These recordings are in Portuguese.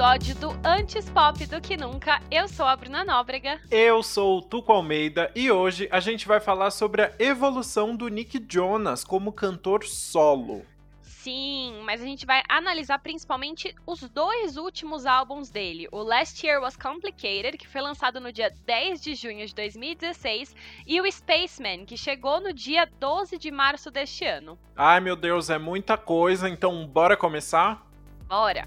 episódio do Antes Pop do que Nunca. Eu sou a Bruna Nóbrega. Eu sou o Tuco Almeida e hoje a gente vai falar sobre a evolução do Nick Jonas como cantor solo. Sim, mas a gente vai analisar principalmente os dois últimos álbuns dele. O Last Year Was Complicated, que foi lançado no dia 10 de junho de 2016, e o Spaceman, que chegou no dia 12 de março deste ano. Ai meu Deus, é muita coisa, então bora começar? Bora!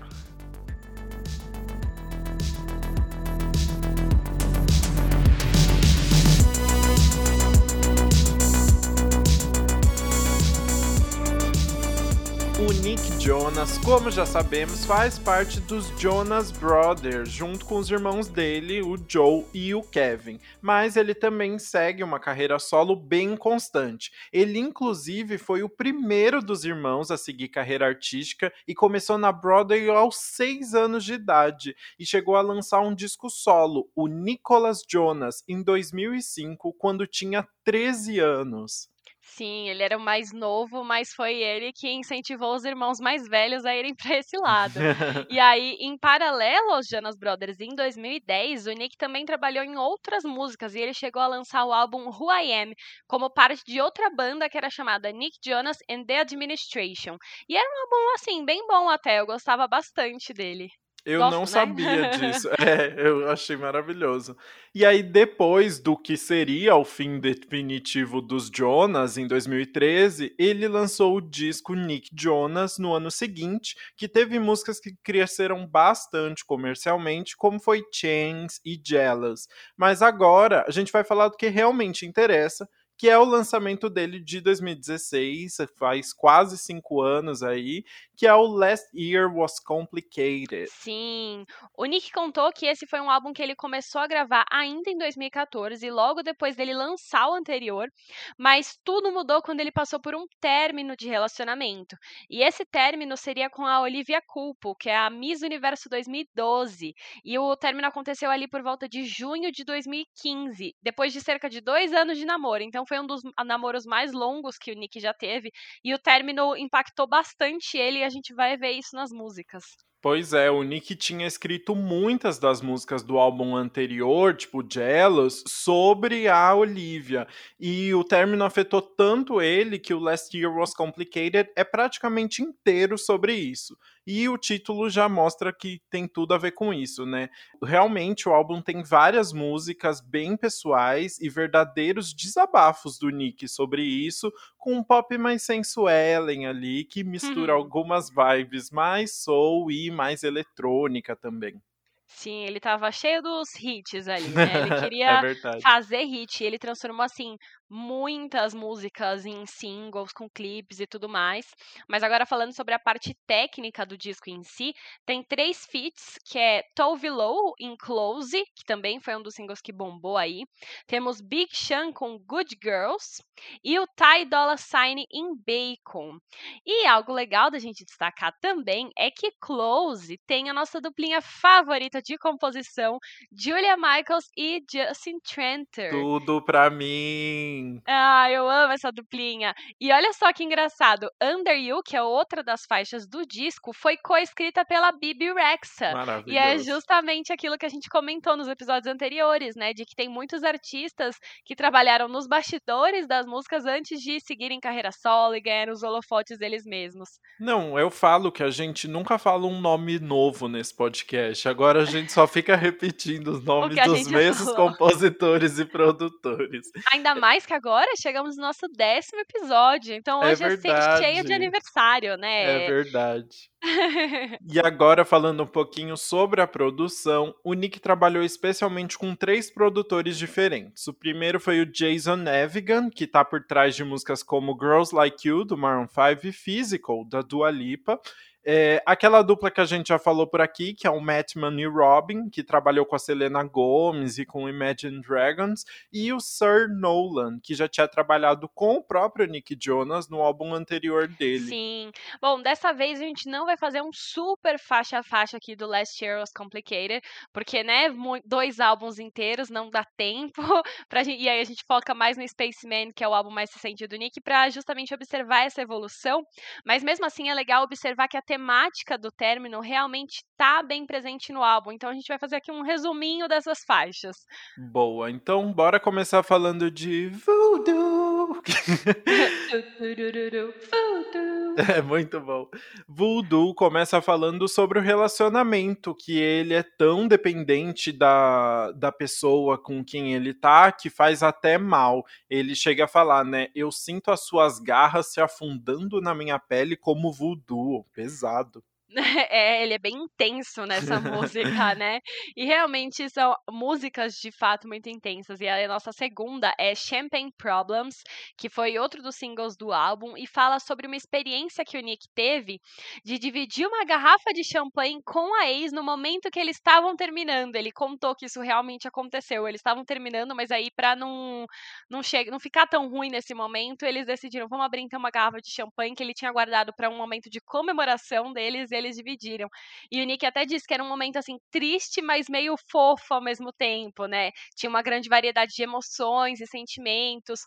Nick Jonas, como já sabemos, faz parte dos Jonas Brothers, junto com os irmãos dele, o Joe e o Kevin. Mas ele também segue uma carreira solo bem constante. Ele, inclusive, foi o primeiro dos irmãos a seguir carreira artística e começou na Broadway aos 6 anos de idade e chegou a lançar um disco solo, o Nicholas Jonas, em 2005, quando tinha 13 anos. Sim, ele era o mais novo, mas foi ele que incentivou os irmãos mais velhos a irem para esse lado. e aí, em paralelo aos Jonas Brothers, em 2010, o Nick também trabalhou em outras músicas e ele chegou a lançar o álbum Who I Am como parte de outra banda que era chamada Nick Jonas and the Administration. E era um álbum assim bem bom até, eu gostava bastante dele. Eu Gosto, não né? sabia disso. É, eu achei maravilhoso. E aí, depois do que seria o fim definitivo dos Jonas, em 2013, ele lançou o disco Nick Jonas no ano seguinte, que teve músicas que cresceram bastante comercialmente, como foi Chains e Jealous. Mas agora a gente vai falar do que realmente interessa, que é o lançamento dele de 2016, faz quase cinco anos aí, que é o Last Year Was Complicated. Sim, o Nick contou que esse foi um álbum que ele começou a gravar ainda em 2014, logo depois dele lançar o anterior, mas tudo mudou quando ele passou por um término de relacionamento. E esse término seria com a Olivia Culpo, que é a Miss Universo 2012. E o término aconteceu ali por volta de junho de 2015, depois de cerca de dois anos de namoro. Então foi um dos namoros mais longos que o Nick já teve. E o término impactou bastante ele e gente vai ver isso nas músicas. Pois é, o Nick tinha escrito muitas das músicas do álbum anterior, tipo Jealous, sobre a Olivia. E o término afetou tanto ele que o Last Year Was Complicated é praticamente inteiro sobre isso. E o título já mostra que tem tudo a ver com isso, né? Realmente o álbum tem várias músicas bem pessoais e verdadeiros desabafos do Nick sobre isso, com um pop mais sensuelen ali, que mistura Uhum. algumas vibes mais soul e mais eletrônica também. Sim, ele tava cheio dos hits ali, né? Ele É queria verdade. fazer hit. Ele transformou, assim, muitas músicas em singles, com clipes e tudo mais. Mas agora falando sobre a parte técnica do disco em si, tem três feats, que é Tove Lo em Close, que também foi um dos singles que bombou aí. Temos Big Sean com Good Girls e o Ty Dolla Sign em Bacon. E algo legal da gente destacar também é que Close tem a nossa duplinha favorita de composição, Julia Michaels e Justin Tranter. Tudo pra mim. Ah, eu amo essa duplinha. E olha só que engraçado, Under You, que é outra das faixas do disco, foi coescrita pela Bibi Rexa. E é justamente aquilo que a gente comentou nos episódios anteriores, né? De que tem muitos artistas que trabalharam nos bastidores das músicas antes de seguirem carreira solo e ganhar os holofotes deles mesmos. Não, eu falo que a gente nunca fala um nome novo nesse podcast. Agora a gente só fica repetindo os nomes dos mesmos falou. compositores e produtores. Ainda mais que agora chegamos no nosso décimo episódio. Então É hoje é, sempre cheio de verdade. aniversário, É né? verdade. E agora, falando um pouquinho sobre a produção, o Nick trabalhou especialmente com três produtores diferentes. O primeiro foi o Jason Nevigan, que tá por trás de músicas como Girls Like You, do Maroon 5, e Physical, da Dua Lipa. É, aquela dupla que a gente já falou por aqui, que é o Mattman e Robin, que trabalhou com a Selena Gomez e com o Imagine Dragons, e o Sir Nolan, que já tinha trabalhado com o próprio Nick Jonas no álbum anterior dele. Sim. Bom, dessa vez a gente não vai fazer um super faixa a faixa aqui do Last Year Was Complicated, porque, né, dois álbuns inteiros não dá tempo pra gente, e aí a gente foca mais no Spaceman, que é o álbum mais recente do Nick, pra justamente observar essa evolução. Mas mesmo assim é legal observar que a temática do término realmente tá bem presente no álbum. Então a gente vai fazer aqui um resuminho dessas faixas. Boa, então bora começar falando de Voodoo. é muito bom. Voodoo começa falando sobre o relacionamento, que ele é tão dependente da, da pessoa com quem ele tá, que faz até mal. Ele chega a falar, né? Eu sinto as suas garras se afundando na minha pele como voodoo. Pesado pesado. É, ele é bem intenso nessa música, né? E realmente são músicas de fato muito intensas. E a nossa segunda é Champagne Problems, que foi outro dos singles do álbum, e fala sobre uma experiência que o Nick teve de dividir uma garrafa de champanhe com a ex no momento que eles estavam terminando. Ele contou que isso realmente aconteceu. Eles estavam terminando, mas aí, pra não, não, che não ficar tão ruim nesse momento, eles decidiram: vamos abrir então uma garrafa de champanhe que ele tinha guardado para um momento de comemoração deles. E eles dividiram. E o Nick até disse que era um momento assim triste, mas meio fofo ao mesmo tempo, né? Tinha uma grande variedade de emoções e sentimentos.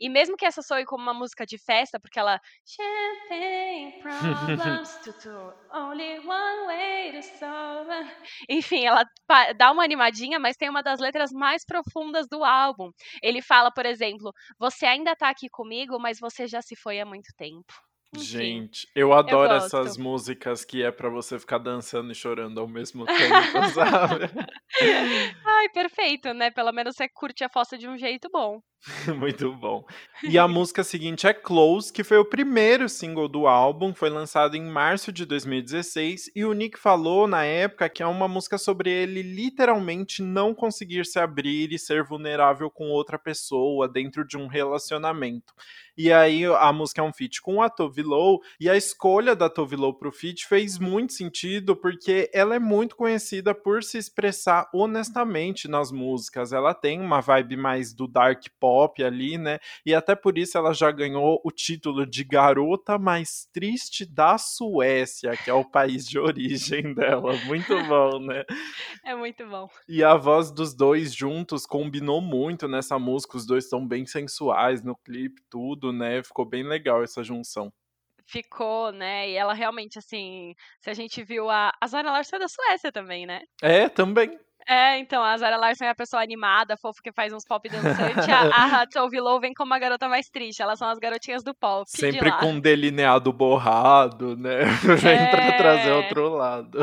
E mesmo que essa soe como uma música de festa, porque ela Champagne problems to only one way to solve. Enfim, ela dá uma animadinha, mas tem uma das letras mais profundas do álbum. Ele fala, por exemplo, você ainda tá aqui comigo, mas você já se foi há muito tempo. Enfim, Gente, eu adoro eu essas músicas que é para você ficar dançando e chorando ao mesmo tempo, sabe? Ai, perfeito, né? Pelo menos você curte a fossa de um jeito bom. Muito bom. E a música seguinte é Close, que foi o primeiro single do álbum, foi lançado em março de 2016, e o Nick falou na época que é uma música sobre ele literalmente não conseguir se abrir e ser vulnerável com outra pessoa dentro de um relacionamento. E aí a música é um feat com a Tove Lo, e a escolha da Tove Lo pro feat fez muito sentido porque ela é muito conhecida por se expressar honestamente nas músicas. Ela tem uma vibe mais do dark pop ali, né? E até por isso ela já ganhou o título de garota mais triste da Suécia, que é o país de origem dela. Muito bom, né? É muito bom. E a voz dos dois juntos combinou muito nessa música. Os dois são bem sensuais no clipe, tudo né? Ficou bem legal essa junção. Ficou, né? E ela realmente, assim, se a gente viu a, a Zara Larson é da Suécia também, né? É, também. É, então, a Zara Larson é a pessoa animada, fofa, que faz uns pop dançantes. a, Tove Lo vem como a garota mais triste. Elas são as garotinhas do pop. Sempre de com um delineado borrado, né? Vem é... pra trazer outro lado.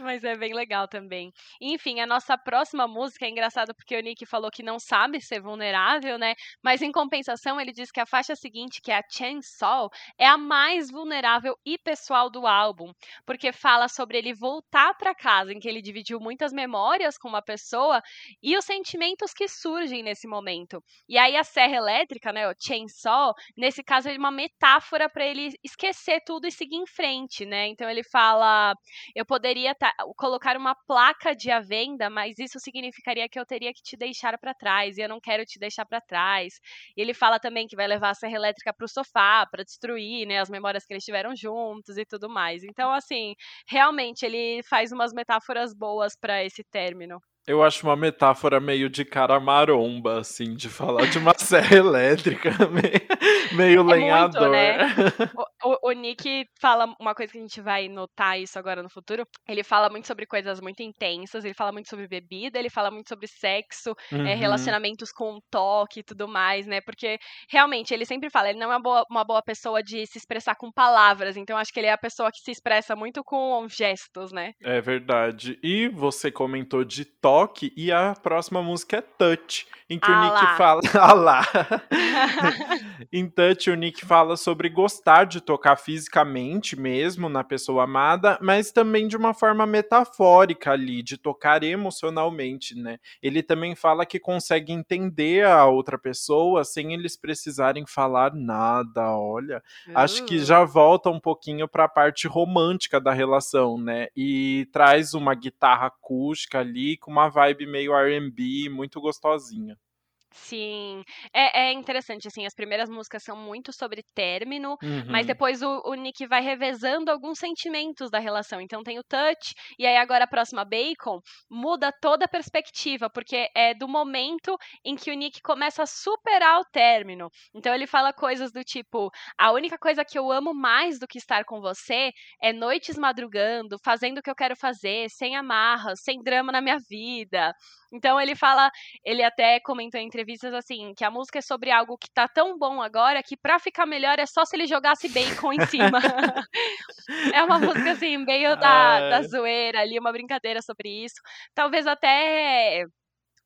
Mas é bem legal também. Enfim, a nossa próxima música é engraçado porque o Nick falou que não sabe ser vulnerável, né? Mas em compensação, ele diz que a faixa seguinte, que é a Chainsaw, é a mais vulnerável e pessoal do álbum. Porque fala sobre ele voltar para casa, em que ele dividiu muitas memórias com uma pessoa e os sentimentos que surgem nesse momento. E aí a serra elétrica, né, o chainsaw, nesse caso é uma metáfora para ele esquecer tudo e seguir em frente, né? Então ele fala, eu poderia colocar uma placa de à venda, mas isso significaria que eu teria que te deixar para trás e eu não quero te deixar para trás. E ele fala também que vai levar a serra elétrica para o sofá para destruir, né, as memórias que eles tiveram juntos e tudo mais. Então assim, realmente ele faz umas metáforas boas para esse término. Eu acho uma metáfora meio de cara maromba, assim, de falar de uma serra elétrica, meio, meio é lenhador. Muito, né? o, o, o, Nick fala uma coisa que a gente vai notar isso agora no futuro. Ele fala muito sobre coisas muito intensas, ele fala muito sobre bebida, ele fala muito sobre sexo, é, uhum. é, relacionamentos com toque e tudo mais, né? Porque realmente ele sempre fala, ele não é uma boa, uma boa pessoa de se expressar com palavras, então acho que ele é a pessoa que se expressa muito com gestos, né? É verdade. E você comentou de toque E a próxima música é Touch, em que ah o Nick lá. fala. ah lá! em Touch, o Nick fala sobre gostar de tocar fisicamente mesmo na pessoa amada, mas também de uma forma metafórica ali, de tocar emocionalmente, né? Ele também fala que consegue entender a outra pessoa sem eles precisarem falar nada. Olha, uh. acho que uh. já volta um pouquinho para a parte romântica da relação, né? E traz uma guitarra acústica ali com uma vibe meio R&B, muito gostosinha. Sim, é, é interessante, assim, as primeiras músicas são muito sobre término, uhum. mas depois o, o, Nick vai revezando alguns sentimentos da relação. Então tem o touch, e aí agora a próxima Bacon muda toda a perspectiva, porque é do momento em que o Nick começa a superar o término. Então ele fala coisas do tipo: a única coisa que eu amo mais do que estar com você é noites madrugando, fazendo o que eu quero fazer, sem amarras, sem drama na minha vida. Então ele fala, ele até comentou em entrevistas assim, que a música é sobre algo que tá tão bom agora que pra ficar melhor é só se ele jogasse bacon em cima. é uma música assim, meio da, da zoeira ali, uma brincadeira sobre isso. Talvez até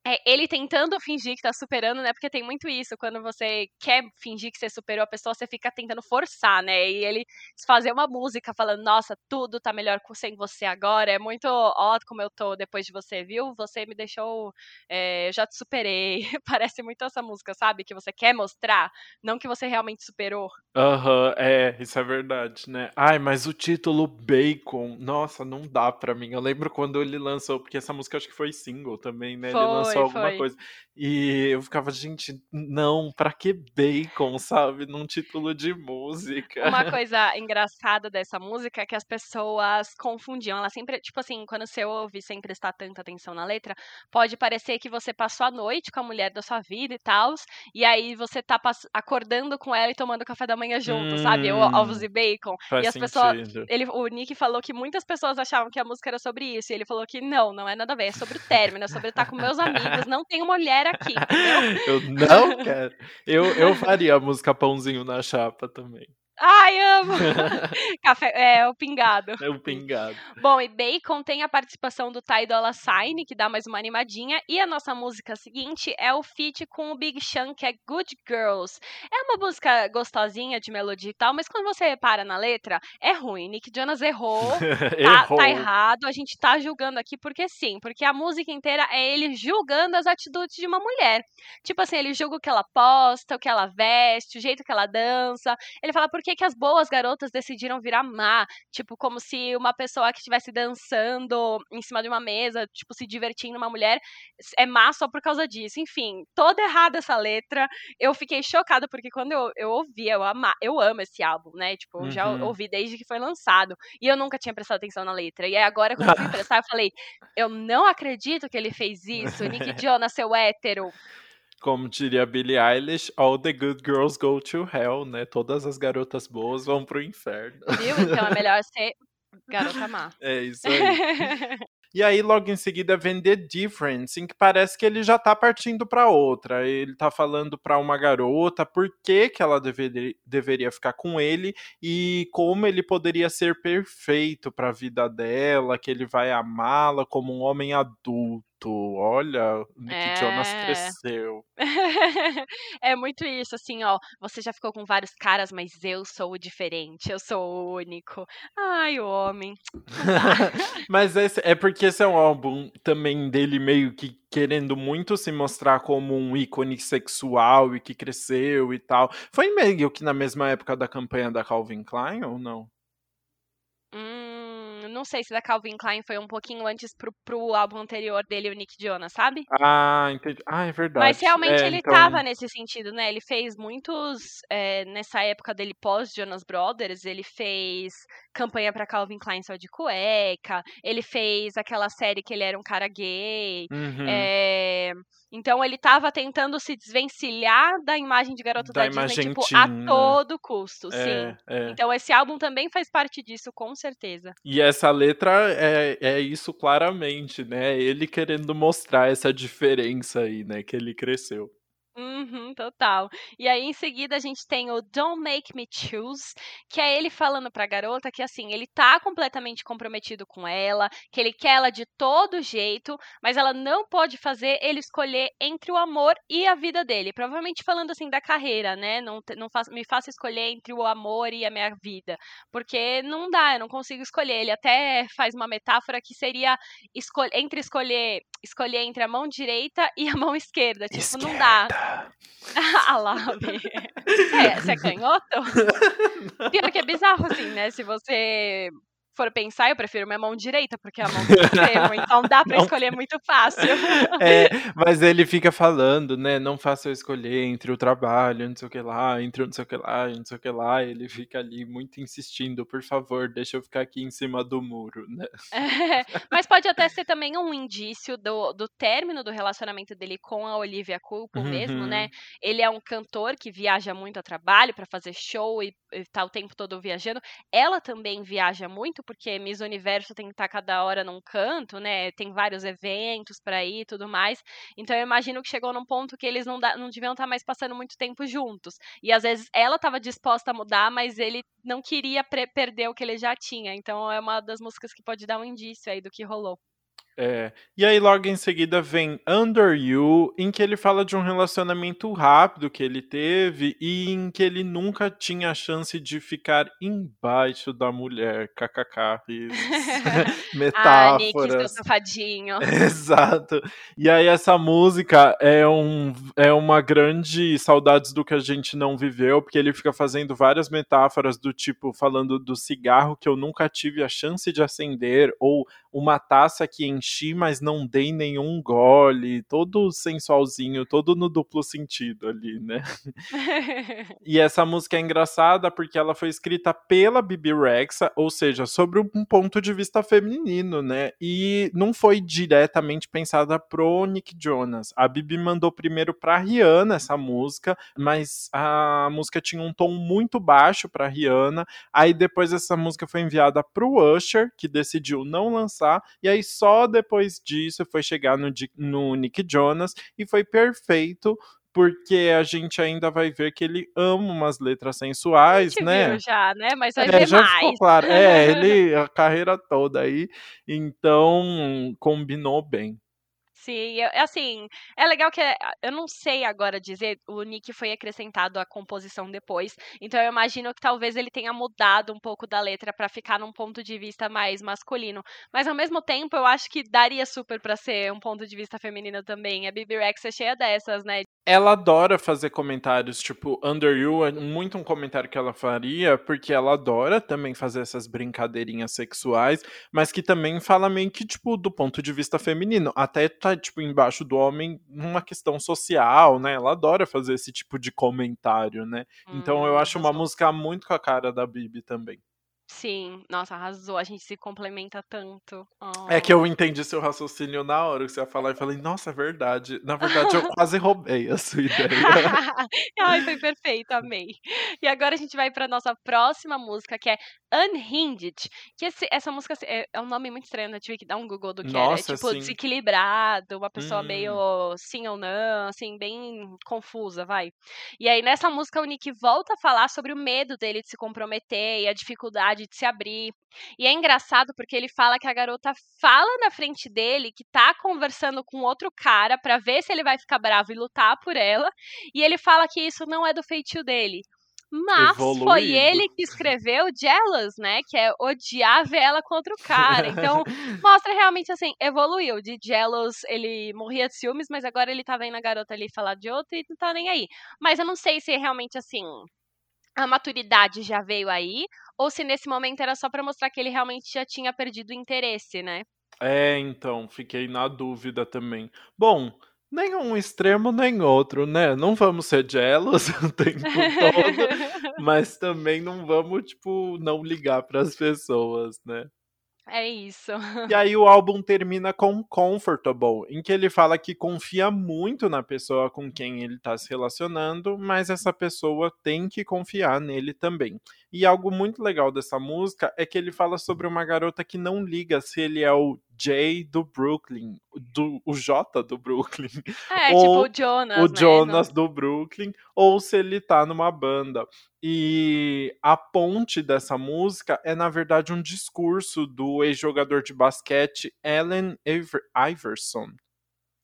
é, ele tentando fingir que tá superando, né? Porque tem muito isso, quando você quer fingir que você superou a pessoa, você fica tentando forçar, né? E ele fazer uma música falando, nossa, tudo tá melhor sem você agora, é muito, ó, como eu tô depois de você, viu? Você me deixou, é, eu já te superei. Parece muito essa música, sabe? Que você quer mostrar, não que você realmente superou. Aham, uhum, é, isso é verdade, né? Ai, mas o título Bacon, nossa, não dá pra mim. Eu lembro quando ele lançou, porque essa música acho que foi single também, né? Foi. Ele lançou foi, alguma foi. coisa. E eu ficava, gente, não, pra que bacon, sabe? Num título de música. Uma coisa engraçada dessa música é que as pessoas confundiam. Ela sempre, tipo assim, quando você ouve sem prestar tanta atenção na letra, pode parecer que você passou a noite com a mulher da sua vida e tal, e aí você tá acordando com ela e tomando café da manhã junto, hum, sabe? Ovos e bacon. Faz e as sentido. pessoas. Ele, o Nick falou que muitas pessoas achavam que a música era sobre isso. E ele falou que não, não é nada a ver, é sobre o término, é sobre estar com meus amigos, não tem mulher aqui, entendeu? Eu não quero. Eu, eu faria a música Pãozinho na Chapa também. Ai, amo! Café, é, o pingado. É o pingado. Bom, e Bacon tem a participação do Ty Dolla Sign, que dá mais uma animadinha. E a nossa música seguinte é o feat com o Big Sean, que é Good Girls. É uma música gostosinha de melodia e tal, mas quando você repara na letra, é ruim. Nick Jonas errou, tá, errou. tá errado. A gente tá julgando aqui porque sim, porque a música inteira é ele julgando as atitudes de uma mulher. Tipo assim, ele julga o que ela posta, o que ela veste, o jeito que ela dança. Ele fala, por que, que as boas garotas decidiram virar má? Tipo, como se uma pessoa que estivesse dançando em cima de uma mesa, tipo, se divertindo, uma mulher, é má só por causa disso. Enfim, toda errada essa letra. Eu fiquei chocada, porque quando eu, eu ouvi, eu, ama, eu amo esse álbum, né? Tipo, eu uhum. já ouvi desde que foi lançado. E eu nunca tinha prestado atenção na letra. E aí agora, quando eu fui prestar, eu falei, eu não acredito que ele fez isso. Nick Jonas, seu hétero como diria Billie Eilish, all the good girls go to hell, né? Todas as garotas boas vão pro inferno. Viu? Então é melhor ser garota má. É isso aí. E aí, logo em seguida, vem The Difference, em que parece que ele já tá partindo para outra. Ele tá falando para uma garota por que, que ela deveria, deveria ficar com ele e como ele poderia ser perfeito para a vida dela, que ele vai amá-la como um homem adulto. Olha, o Nick é... Jonas cresceu. é muito isso, assim, ó. Você já ficou com vários caras, mas eu sou o diferente, eu sou o único. Ai, o homem. mas esse, é porque esse é um álbum também dele meio que querendo muito se mostrar como um ícone sexual e que cresceu e tal. Foi meio que na mesma época da campanha da Calvin Klein ou não? Não sei se da Calvin Klein foi um pouquinho antes pro, pro álbum anterior dele, o Nick Jonas, sabe? Ah, entendi. Ah, é verdade. Mas realmente é, ele então... tava nesse sentido, né? Ele fez muitos. É, nessa época dele pós-Jonas Brothers, ele fez campanha para Calvin Klein só de cueca, ele fez aquela série que ele era um cara gay. Uhum. É... Então ele tava tentando se desvencilhar da imagem de garoto da, da Disney, tipo, a todo custo, é, sim. É. Então esse álbum também faz parte disso, com certeza. E essa letra é, é isso claramente, né? Ele querendo mostrar essa diferença aí, né? Que ele cresceu. Uhum, total. E aí, em seguida, a gente tem o Don't Make Me Choose, que é ele falando pra garota que, assim, ele tá completamente comprometido com ela, que ele quer ela de todo jeito, mas ela não pode fazer ele escolher entre o amor e a vida dele. Provavelmente falando, assim, da carreira, né? Não, não me faça escolher entre o amor e a minha vida. Porque não dá, eu não consigo escolher. Ele até faz uma metáfora que seria escol entre escolher, escolher entre a mão direita e a mão esquerda. Tipo, esquerda. não dá. ah lá, é, você é canhoto? Pior que é bizarro, assim, né? Se você for pensar, eu prefiro minha mão direita, porque a mão tem extremo, então dá pra Não. escolher muito fácil. É, mas ele fica falando, né? Não faça eu escolher entre o trabalho, não sei o que lá, entre o não sei o que lá, não sei o que lá. Ele fica ali muito insistindo, por favor, deixa eu ficar aqui em cima do muro, né? É, mas pode até ser também um indício do, do término do relacionamento dele com a Olivia Culpo mesmo, né? Uhum. Ele é um cantor que viaja muito a trabalho pra fazer show e, e tá o tempo todo viajando. Ela também viaja muito, porque Miss Universo tem que estar cada hora num canto, né? Tem vários eventos pra ir e tudo mais. Então eu imagino que chegou num ponto que eles não, não deviam estar mais passando muito tempo juntos. E às vezes ela estava disposta a mudar, mas ele não queria perder o que ele já tinha. Então é uma das músicas que pode dar um indício aí do que rolou. É. E aí, logo em seguida, vem Under You, em que ele fala de um relacionamento rápido que ele teve e em que ele nunca tinha a chance de ficar embaixo da mulher. KKK. risos. ah, Nick, seu safadinho. Exato. E aí essa música é, um, é uma grande saudades do que a gente não viveu, porque ele fica fazendo várias metáforas do tipo, falando do cigarro que eu nunca tive a chance de acender, ou uma taça que enchi, mas não dei nenhum gole, todo sensualzinho, todo no duplo sentido ali, né? E essa música é engraçada porque ela foi escrita pela Bibi Rexa, ou seja, sobre um ponto de vista feminino, né? E não foi diretamente pensada pro Nick Jonas. A Bibi mandou primeiro pra Rihanna essa música, mas a música tinha um tom muito baixo pra Rihanna. Aí depois essa música foi enviada pro Usher, que decidiu não lançar, e aí só depois disso foi chegar no, no Nick Jonas e foi perfeito porque a gente ainda vai ver que ele ama umas letras sensuais, né? viu já, né? Mas vai É, ver já ficou mais. claro. É, ele a carreira toda aí, então combinou bem. Sim, eu- assim, é legal que é- eu não sei agora dizer, o Nick foi acrescentado à composição depois, então eu imagino que talvez ele tenha mudado um pouco da letra pra ficar num ponto de vista mais masculino, mas ao mesmo tempo eu acho que daria super pra ser um ponto de vista feminino também. A Bibi Rex é cheia dessas, né? Ela adora fazer comentários, tipo, Under You é muito um comentário que ela faria, porque ela adora também fazer essas brincadeirinhas sexuais, mas que também fala meio que, tipo, do ponto de vista feminino. Até tá, tipo, embaixo do homem numa questão social, né? Ela adora fazer esse tipo de comentário, né? Então eu Hum, acho uma música muito com a cara da Bibi também. Sim, nossa, arrasou. A gente se complementa tanto. É que Oh. eu entendi seu raciocínio na hora que você ia falar e falei, nossa, é verdade. Na verdade, eu quase roubei a sua ideia. Ai, foi perfeito, amei. E agora a gente vai pra nossa próxima música, que é Unhinged. Que esse- essa música assim, é, é um nome muito estranho, né? Tive que dar um Google do que era. É Nossa, tipo sim. desequilibrado, uma pessoa Hum. meio sim ou não, assim, bem confusa, vai. E aí nessa música o Nick volta a falar sobre o medo dele de se comprometer e a dificuldade de se abrir. E é engraçado porque ele fala que a garota fala na frente dele que tá conversando com outro cara pra ver se ele vai ficar bravo e lutar por ela. E ele fala que isso não é do feitio dele. Mas foi ele que escreveu Jealous, né? Que é odiar ver ela contra o cara. Então, mostra realmente assim, evoluiu. De Jealous, ele morria de ciúmes, mas agora ele tá vendo a garota ali falar de outra e não tá nem aí. Mas eu não sei se realmente assim. A maturidade já veio aí, ou se nesse momento era só pra mostrar que ele realmente já tinha perdido o interesse, né? É, então, fiquei na dúvida também. Bom, nem um extremo nem outro, né? Não vamos ser jealous o tempo todo, mas também não vamos, tipo, não ligar pras pessoas, né? É isso. E aí o álbum termina com Comfortable, em que ele fala que confia muito na pessoa com quem ele tá se relacionando, mas essa pessoa tem que confiar nele também. E algo muito legal dessa música é que ele fala sobre uma garota que não liga se ele é o Jay do Brooklyn, do, o J do Brooklyn, É, Ou tipo o Jonas, o né? Jonas do Brooklyn, ou se ele tá numa banda. E a ponte dessa música é, na verdade, um discurso do ex-jogador de basquete Allen Iver Iverson.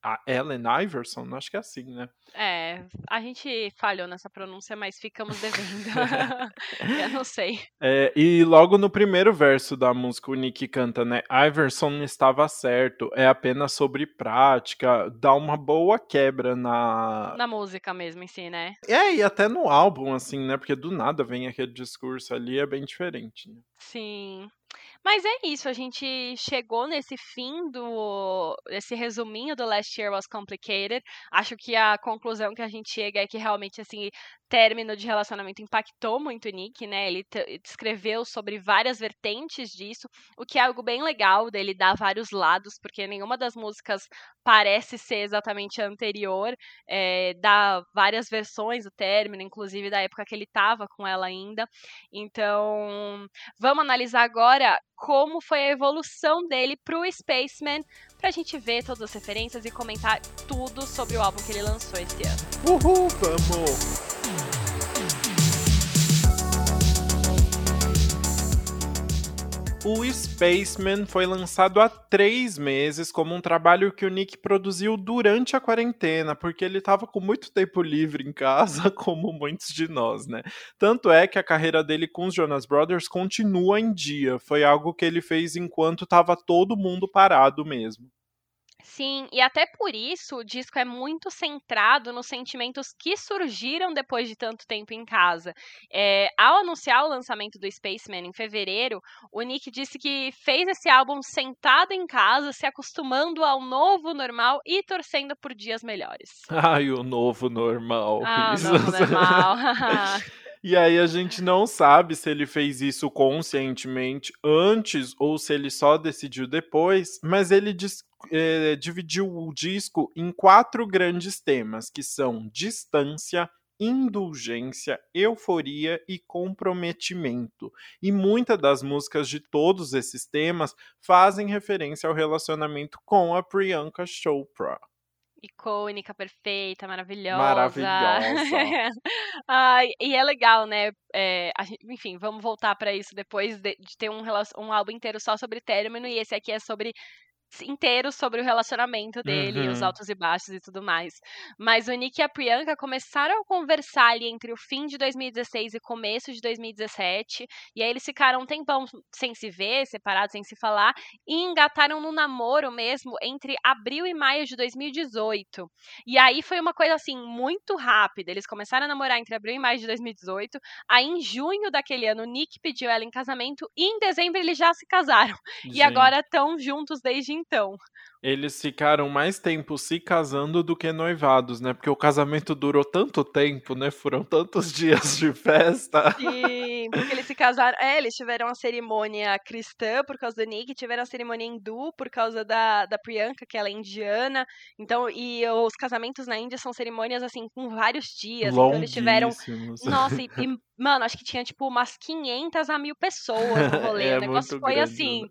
A Allen Iverson? Acho que é assim, né? É, a gente falhou nessa pronúncia, mas ficamos devendo. Eu não sei. É, e logo no primeiro verso da música, o Nick canta, né? Iverson estava certo, é apenas sobre prática, dá uma boa quebra na. Na música mesmo em si, né? É, e até no álbum, assim, né? Porque do nada vem aquele discurso ali, é bem diferente. Né? Sim. Mas é isso, a gente chegou nesse fim do. esse resuminho do Last Year Was Complicated. Acho que a conclusão que a gente chega é que realmente, assim, término de relacionamento impactou muito o Nick, né? Ele descreveu sobre várias vertentes disso, o que é algo bem legal dele dar vários lados, porque nenhuma das músicas parece ser exatamente a anterior, é, dá várias versões do término, inclusive da época que ele estava com ela ainda. Então, vamos analisar agora como foi a evolução dele pro Spaceman, pra gente ver todas as referências e comentar tudo sobre o álbum que ele lançou esse ano. Uhul, vamos! O Spaceman foi lançado há três meses como um trabalho que o Nick produziu durante a quarentena, porque ele estava com muito tempo livre em casa, como muitos de nós, né? Tanto é que a carreira dele com os Jonas Brothers continua em dia. Foi algo que ele fez enquanto estava todo mundo parado mesmo. Sim, e até por isso o disco é muito centrado nos sentimentos que surgiram depois de tanto tempo em casa. É, ao anunciar o lançamento do Spaceman em fevereiro, o Nick disse que fez esse álbum sentado em casa, se acostumando ao novo normal e torcendo por dias melhores. Ai, o novo normal. Ah, o novo normal. E aí a gente não sabe se ele fez isso conscientemente antes ou se ele só decidiu depois, mas ele diz, é, dividiu o disco em quatro grandes temas, que são distância, indulgência, euforia e comprometimento. E muitas das músicas de todos esses temas fazem referência ao relacionamento com a Priyanka Chopra icônica, perfeita, maravilhosa. Maravilhosa. Ai, e é legal, né? É, gente, enfim, vamos voltar para isso depois de, de ter um, um álbum inteiro só sobre término, e esse aqui é sobre inteiro sobre o relacionamento dele, uhum. os altos e baixos e tudo mais. Mas o Nick e a Priyanka começaram a conversar ali entre o fim de 2016 e começo de 2017, e aí eles ficaram um tempão sem se ver, separados, sem se falar, e engataram no namoro mesmo entre abril e maio de 2018. E aí foi uma coisa assim muito rápida. Eles começaram a namorar entre abril e maio de 2018. Aí em junho daquele ano, o Nick pediu ela em casamento e em dezembro eles já se casaram. Gente. E agora estão juntos desde então. Eles ficaram mais tempo se casando do que noivados, né? Porque o casamento durou tanto tempo, né? Foram tantos dias de festa. Sim, porque eles se casaram. É, eles tiveram a cerimônia cristã por causa do Nick, tiveram a cerimônia hindu por causa da, da Priyanka, que ela é indiana. Então, e os casamentos na Índia são cerimônias, assim, com vários dias. Então, eles tiveram. Nossa, e, e, mano, acho que tinha, tipo, umas 500 a mil pessoas no rolê. é, o negócio foi grande, assim. Né?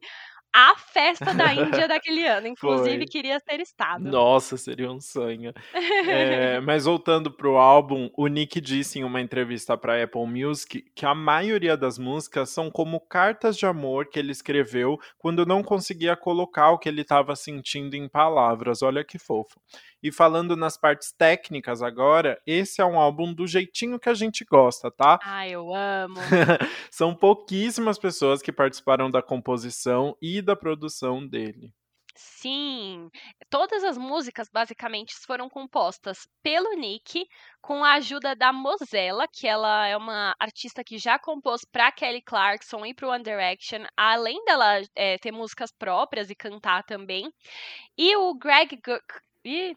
A festa da Índia daquele ano. Inclusive, Foi. queria ter estado. Nossa, seria um sonho. é, mas voltando pro álbum, o Nick disse em uma entrevista para Apple Music que a maioria das músicas são como cartas de amor que ele escreveu quando não conseguia colocar o que ele estava sentindo em palavras. Olha que fofo. E falando nas partes técnicas agora, esse é um álbum do jeitinho que a gente gosta, tá? Ah, eu amo. São pouquíssimas pessoas que participaram da composição e da produção dele. Sim, todas as músicas basicamente foram compostas pelo Nick, com a ajuda da Mozella, que ela é uma artista que já compôs para Kelly Clarkson e para One Direction, além dela é, ter músicas próprias e cantar também. E o Greg e,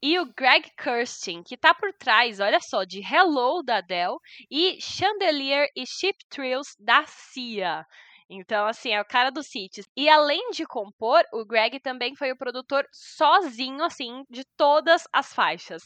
e o Greg Kirsten, que tá por trás, olha só, de Hello da Adele e Chandelier e Ship Thrills da Cia. Então, assim, é o cara dos hits. E além de compor, o Greg também foi o produtor sozinho, assim, de todas as faixas.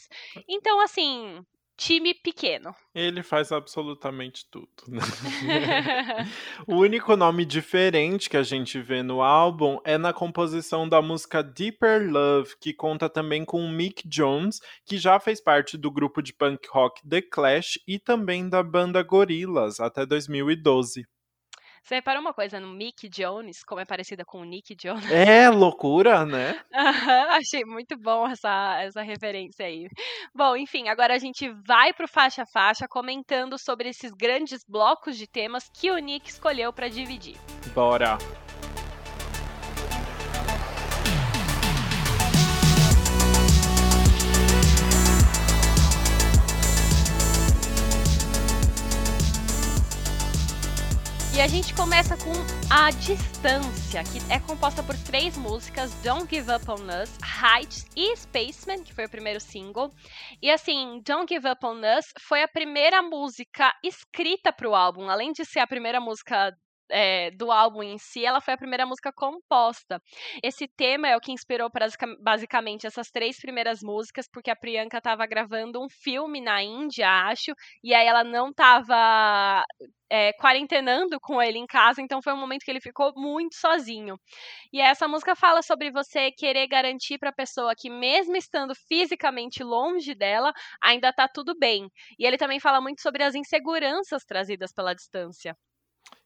Então, assim, time pequeno. Ele faz absolutamente tudo. Né? o único nome diferente que a gente vê no álbum é na composição da música Deeper Love, que conta também com Mick Jones, que já fez parte do grupo de punk rock The Clash e também da banda Gorillaz até 2012. Você reparou uma coisa no Mick Jones, como é parecida com o Nick Jones? É, loucura, né? achei muito bom essa, essa referência aí. Bom, enfim, agora a gente vai pro faixa a faixa comentando sobre esses grandes blocos de temas que o Nick escolheu para dividir. Bora! E a gente começa com A Distância, que é composta por três músicas: Don't Give Up on Us, Heights e Spaceman, que foi o primeiro single. E assim, Don't Give Up on Us foi a primeira música escrita para o álbum, além de ser a primeira música é, do álbum em si, ela foi a primeira música composta. Esse tema é o que inspirou basicamente essas três primeiras músicas, porque a Priyanka estava gravando um filme na Índia, acho, e aí ela não estava é, quarentenando com ele em casa, então foi um momento que ele ficou muito sozinho. E essa música fala sobre você querer garantir para a pessoa que, mesmo estando fisicamente longe dela, ainda está tudo bem. E ele também fala muito sobre as inseguranças trazidas pela distância.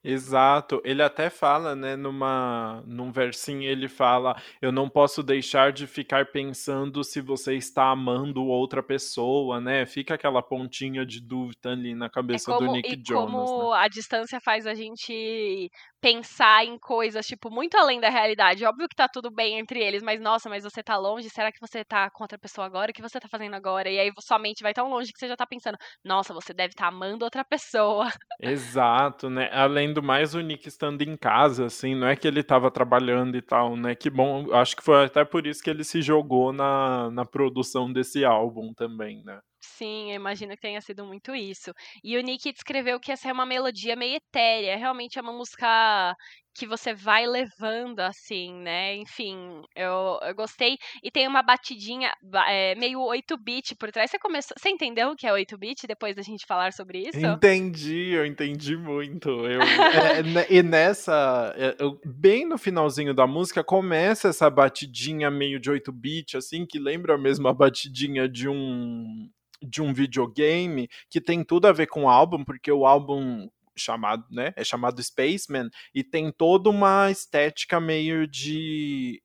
Exato. Ele até fala, né, numa num versinho ele fala: "Eu não posso deixar de ficar pensando se você está amando outra pessoa", né, fica aquela pontinha de dúvida ali na É cabeça do como Nick e Jonas, né. como a distância faz a gente pensar em coisas, tipo, muito além da realidade. Óbvio que tá tudo bem entre eles, mas nossa, mas você tá longe, será que você tá com outra pessoa agora? O que você tá fazendo agora? E aí sua mente vai tão longe que você já tá pensando: "Nossa, você deve estar amando outra pessoa". Exato, né. Além do mais, o Nick estando em casa, assim, não é que ele estava trabalhando e tal, né, que bom, acho que foi até por isso que ele se jogou na na produção desse álbum também, né. Sim, eu imagino que tenha sido muito isso. E o Nick descreveu que essa é uma melodia meio etérea, realmente é uma música que você vai levando, assim, né? Enfim, eu, eu gostei. E tem uma batidinha ba- é, meio 8-bit por trás. Você começou, você entendeu o que é 8-bit depois da gente falar sobre isso? Entendi, eu entendi muito. Eu, é, né, e nessa, é, eu- bem no finalzinho da música, começa essa batidinha meio de 8-bit, assim, que lembra mesmo a batidinha de um, de um videogame, que tem tudo a ver com o álbum, porque o álbum chamado, né, é chamado Spaceman, e tem toda uma estética meio de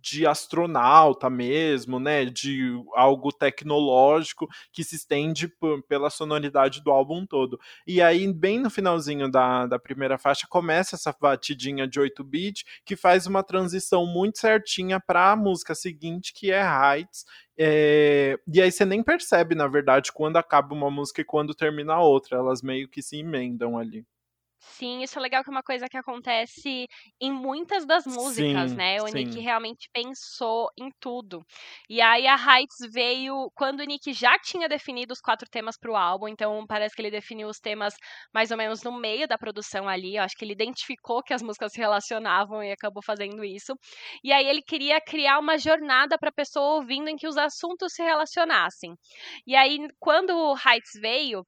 de astronauta mesmo, né, de algo tecnológico que se estende pela sonoridade do álbum todo. E aí, bem no finalzinho da, da primeira faixa, começa essa batidinha de 8-bit que faz uma transição muito certinha para a música seguinte, que é Heights. É, E aí você nem percebe, na verdade, quando acaba uma música e quando termina a outra. Elas meio que se emendam ali. Sim, isso é legal que é uma coisa que acontece em muitas das músicas, Sim, né? O Nick sim. realmente pensou em tudo. E aí a Heights veio quando o Nick já tinha definido os quatro temas para o álbum, então parece que ele definiu os temas mais ou menos no meio da produção ali. Eu acho que ele identificou que as músicas se relacionavam e acabou fazendo isso. E aí ele queria criar uma jornada para a pessoa ouvindo em que os assuntos se relacionassem. E aí quando o Heights veio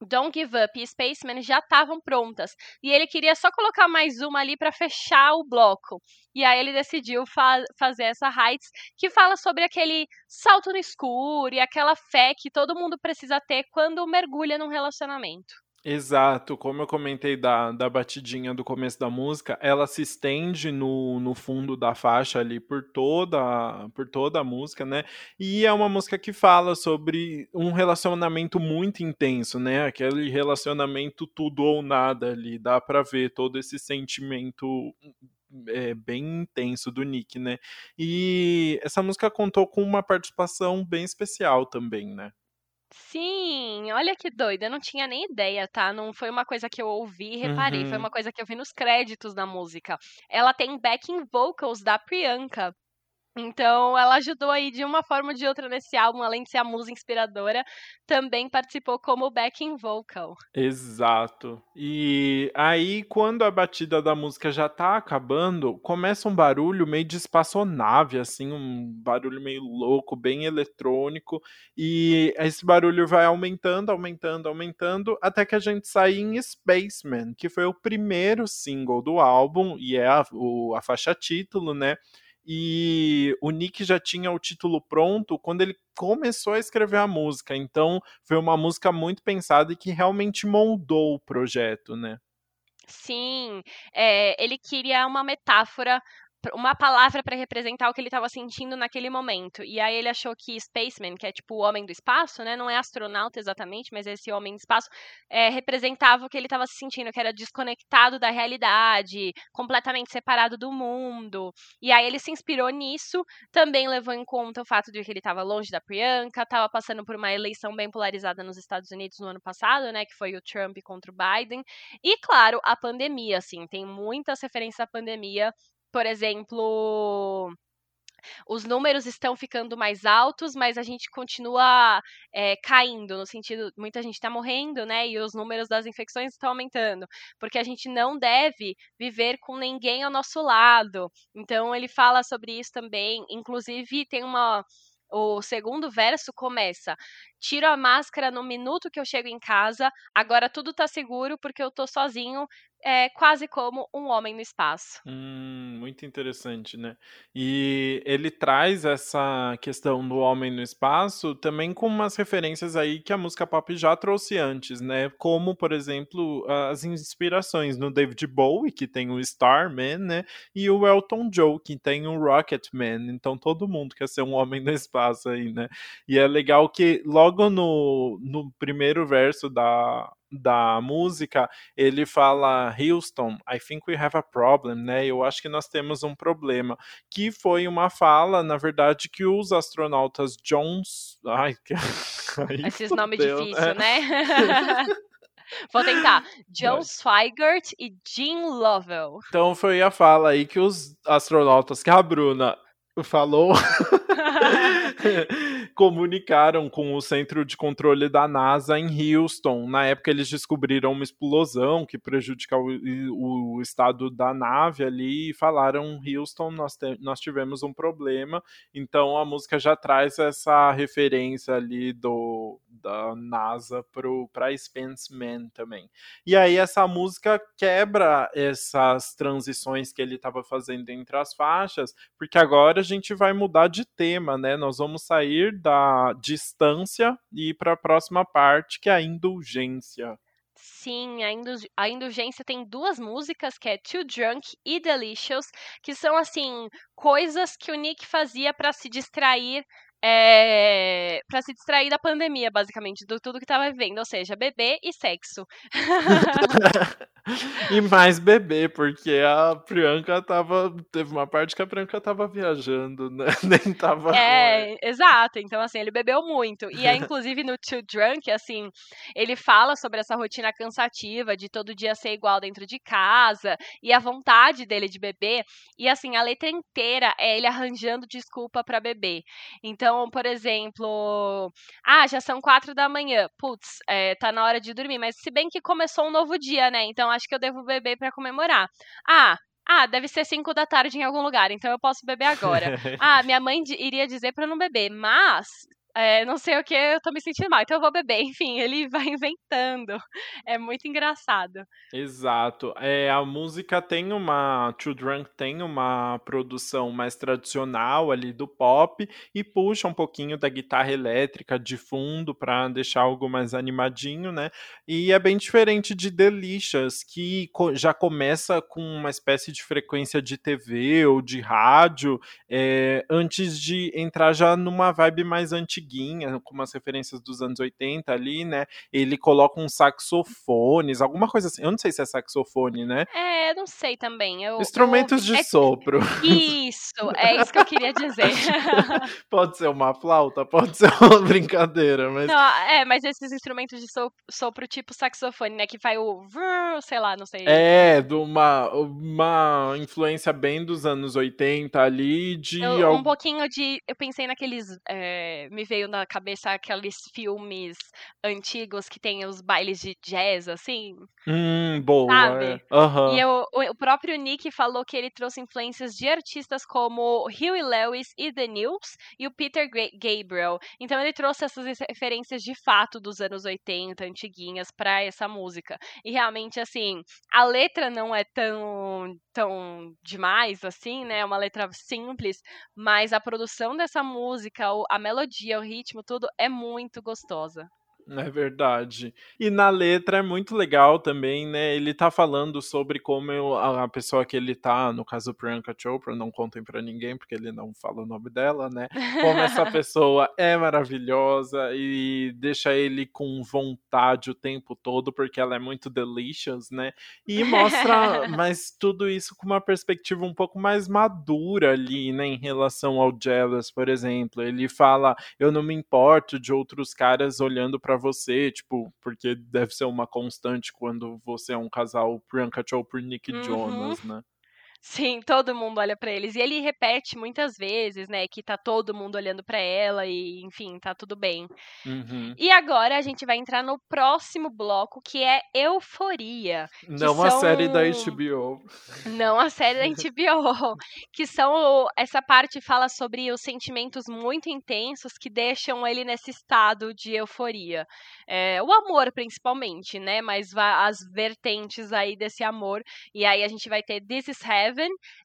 Don't Give Up e Spaceman já estavam prontas. E ele queria só colocar mais uma ali para fechar o bloco. E aí ele decidiu fa fazer essa Heights, que fala sobre aquele salto no escuro e aquela fé que todo mundo precisa ter quando mergulha num relacionamento. Exato, como eu comentei da, da batidinha do começo da música, ela se estende no, no fundo da faixa ali por toda, por toda a música, né? E é uma música que fala sobre um relacionamento muito intenso, né? Aquele relacionamento tudo ou nada ali, dá pra ver todo esse sentimento é, bem intenso do Nick, né? E essa música contou com uma participação bem especial também, né? Sim, olha que doido, eu não tinha nem ideia, tá? Não foi uma coisa que eu ouvi e reparei, foi Uhum. uma coisa que eu vi nos créditos da música. Ela tem backing vocals da Priyanka. Então, ela ajudou aí de uma forma ou de outra nesse álbum, além de ser a musa inspiradora, também participou como backing vocal. Exato. E aí, quando a batida da música já tá acabando, começa um barulho meio de espaçonave, assim, um barulho meio louco, bem eletrônico, e esse barulho vai aumentando, aumentando, aumentando, até que a gente sai em Spaceman, que foi o primeiro single do álbum, e é a, o- a faixa título, né? E o Nick já tinha o título pronto quando ele começou a escrever a música, então foi uma música muito pensada e que realmente moldou o projeto, né. Sim, eh, ele queria uma metáfora uma palavra para representar o que ele estava sentindo naquele momento. E aí ele achou que Spaceman, que é tipo o homem do espaço, né? Não é astronauta exatamente, mas esse homem do espaço, é, representava o que ele estava se sentindo, que era desconectado da realidade, completamente separado do mundo. E aí ele se inspirou nisso, também levou em conta o fato de que ele estava longe da Priyanka, estava passando por uma eleição bem polarizada nos Estados Unidos no ano passado, né? Que foi o Trump contra o Biden. E, claro, a pandemia, assim, tem muitas referências à pandemia por exemplo, os números estão ficando mais altos, mas a gente continua é, caindo, no sentido, muita gente está morrendo, né? E os números das infecções estão aumentando, porque a gente não deve viver com ninguém ao nosso lado. Então ele fala sobre isso também. Inclusive, tem uma. O segundo verso começa: Tiro a máscara no minuto que eu chego em casa, agora tudo tá seguro porque eu tô sozinho, é quase como um homem no espaço. Hum, muito interessante, né? E ele traz essa questão do homem no espaço também com umas referências aí que a música pop já trouxe antes, né? Como, por exemplo, as inspirações no David Bowie, que tem o Starman, né? E o Elton John, que tem o Rocketman. Então todo mundo quer ser um homem no espaço aí, né? E é legal que logo no, no primeiro verso da, da música, ele fala Houston, I think we have a problem, né? Eu acho que nós temos um problema, que foi uma fala, na verdade, que os astronautas Jones, ai, que... esses nomes difíceis, né? Vou tentar. John Swigert e Jean Lovell. Então foi a fala aí que os astronautas que a Bruna falou comunicaram com o centro de controle da NASA em Houston. Na época, eles descobriram uma explosão que prejudica o, o estado da nave ali e falaram: Houston, nós, te, nós tivemos um problema. Então, a música já traz essa referência ali do, da NASA para Spaceman também. E aí, essa música quebra essas transições que ele estava fazendo entre as faixas, porque agora a gente vai mudar de tema, né? Nós vamos sair da distância e ir para a próxima parte, que é a indulgência. Sim, a, a indulgência tem duas músicas, que é Too Drunk e Delicious, que são assim coisas que o Nick fazia para se distrair é, para se distrair da pandemia, basicamente, do tudo que estava vivendo, ou seja, bebê e sexo. e mais bebê, porque a Priyanka tava. Teve uma parte que a Priyanka tava viajando, né? Nem tava. É, exato. Então, assim, ele bebeu muito. E aí, inclusive, no Too Drunk, assim, ele fala sobre essa rotina cansativa de todo dia ser igual dentro de casa e a vontade dele de beber. E, assim, a letra inteira é ele arranjando desculpa para beber. Então, por exemplo, ah, já são quatro da manhã. Putz, é, tá na hora de dormir. Mas se bem que começou um novo dia, né? Então acho que eu devo beber para comemorar. Ah, ah, deve ser 5 da tarde em algum lugar, então eu posso beber agora. ah, minha mãe iria dizer para não beber, mas é, não sei o que, eu tô me sentindo mal, então eu vou beber. Enfim, ele vai inventando. É muito engraçado. Exato. É, a música tem uma. Too Drunk tem uma produção mais tradicional ali do pop e puxa um pouquinho da guitarra elétrica de fundo para deixar algo mais animadinho, né? E é bem diferente de Delicious, que já começa com uma espécie de frequência de TV ou de rádio, é, antes de entrar já numa vibe mais antiga antiguinha, com umas referências dos anos 80 ali, né? Ele coloca uns saxofones, alguma coisa assim. Eu não sei se é saxofone, né? É, não sei também. Eu, Instrumentos eu... de é... sopro. Isso, é isso que eu queria dizer. pode ser uma flauta, pode ser uma brincadeira, mas. Não, é, mas esses instrumentos de sopro, tipo saxofone, né? Que vai o. sei lá, não sei. É, de uma, uma influência bem dos anos 80 ali, de. Eu, um pouquinho de. Eu pensei naqueles. É, me veio na cabeça aqueles filmes antigos que tem os bailes de jazz, assim. Hum, boa. Sabe? É. Uhum. E eu, o, o, próprio Nick falou que ele trouxe influências de artistas como Huey Lewis e The News e o Peter Gabriel. Então ele trouxe essas referências de fato dos anos 80, antiguinhas, para essa música. E realmente, assim, a letra não é tão, tão demais, assim, né? É uma letra simples, mas a produção dessa música, a melodia, o ritmo, tudo é muito gostosa. É verdade. E na letra é muito legal também, né? Ele tá falando sobre como a pessoa que ele tá, no caso Priyanka Chopra, não contem para ninguém porque ele não fala o nome dela, né? Como essa pessoa é maravilhosa e deixa ele com vontade o tempo todo porque ela é muito delicious, né? E mostra, mas tudo isso com uma perspectiva um pouco mais madura ali, né, em relação ao Jealous, por exemplo. Ele fala: "Eu não me importo de outros caras olhando para você, tipo, porque deve ser uma constante quando você é um casal Priyanka Chopra e Nick Uhum. Jonas, né? Sim, todo mundo olha pra eles. E ele repete muitas vezes, né, que tá todo mundo olhando pra ela e, enfim, tá tudo bem. Uhum. E agora a gente vai entrar no próximo bloco, que é Euforia. que Não a série da são- HBO. Não a série da HBO, que são essa parte fala sobre os sentimentos muito intensos que deixam ele nesse estado de euforia. É, o amor, principalmente, né? Mas as vertentes aí desse amor. E aí a gente vai ter This is Heaven,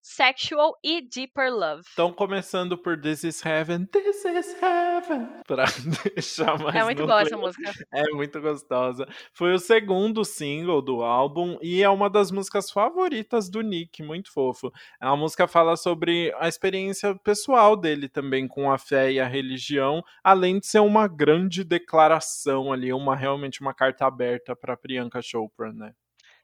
Sexual e Deeper Love. Estão começando por This is Heaven, This is Heaven, pra deixar mais é muito boa essa música. É muito gostosa. Foi o segundo single do álbum e é uma das músicas favoritas do Nick, muito fofo. A música fala sobre a experiência pessoal dele também com a fé e a religião, além de ser uma grande declaração ali, uma realmente uma carta aberta para Priyanka Chopra, né?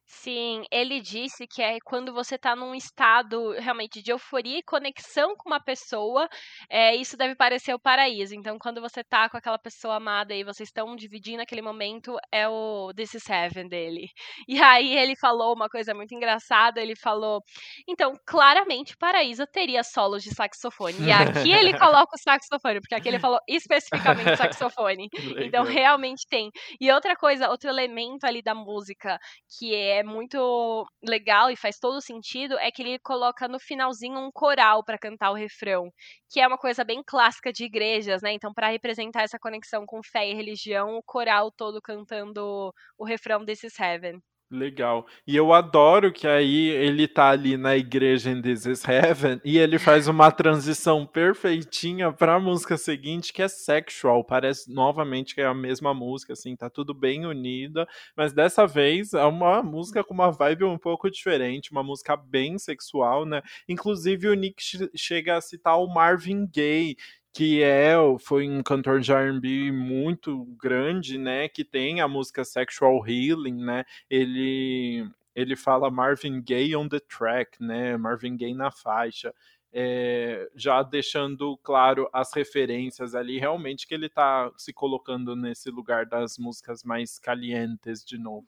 Sim, ele disse que é quando você tá num estado realmente de euforia e conexão com uma pessoa, é, isso deve parecer o paraíso. Então, quando você tá com aquela pessoa amada e vocês estão dividindo aquele momento, é o This is Heaven dele. E aí ele falou uma coisa muito engraçada, ele falou, então, claramente o paraíso teria solos de saxofone. E aqui ele coloca o saxofone, porque aqui ele falou especificamente saxofone. Então, realmente tem. E outra coisa, outro elemento ali da música que é muito legal e faz todo sentido é que ele coloca no finalzinho um coral pra cantar o refrão, que é uma coisa bem clássica de igrejas, né? Então, pra representar essa conexão com fé e religião, o coral todo cantando o refrão is Heaven. Legal. E eu adoro que aí ele tá ali na igreja em This is Heaven e ele faz uma transição perfeitinha pra música seguinte, que é Sexual. Parece novamente que é a mesma música, assim, tá tudo bem unida, mas dessa vez é uma música com uma vibe um pouco diferente, uma música bem sexual, né? Inclusive o Nick che- chega a citar o Marvin Gaye, que é, foi um cantor de R&B muito grande, né, que tem a música Sexual Healing, né, ele ele fala Marvin Gaye on the track, né? Marvin Gaye na faixa. É, já deixando claro as referências ali, realmente que ele tá se colocando nesse lugar das músicas mais calientes de novo.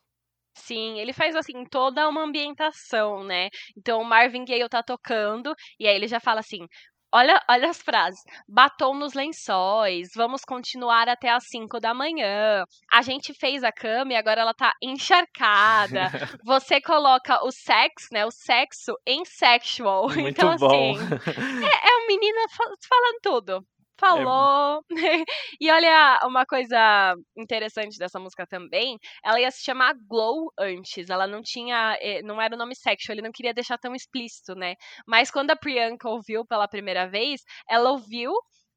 Sim, ele faz assim toda uma ambientação, né? Então o Marvin Gaye tá tocando e aí ele já fala assim: Olha, olha as frases. Batom nos lençóis. Vamos continuar até às 5 da manhã. A gente fez a cama e agora ela tá encharcada. Você coloca o sex, né? O sexo em sexual. Muito então, bom. assim, é a menina fa- falando tudo. Falou. e olha uma coisa interessante dessa música também. Ela ia se chamar Glow antes. Ela não tinha. eh, Não era o nome sexual. Ele não queria deixar tão explícito, né? Mas quando a Priyanka ouviu pela primeira vez, ela ouviu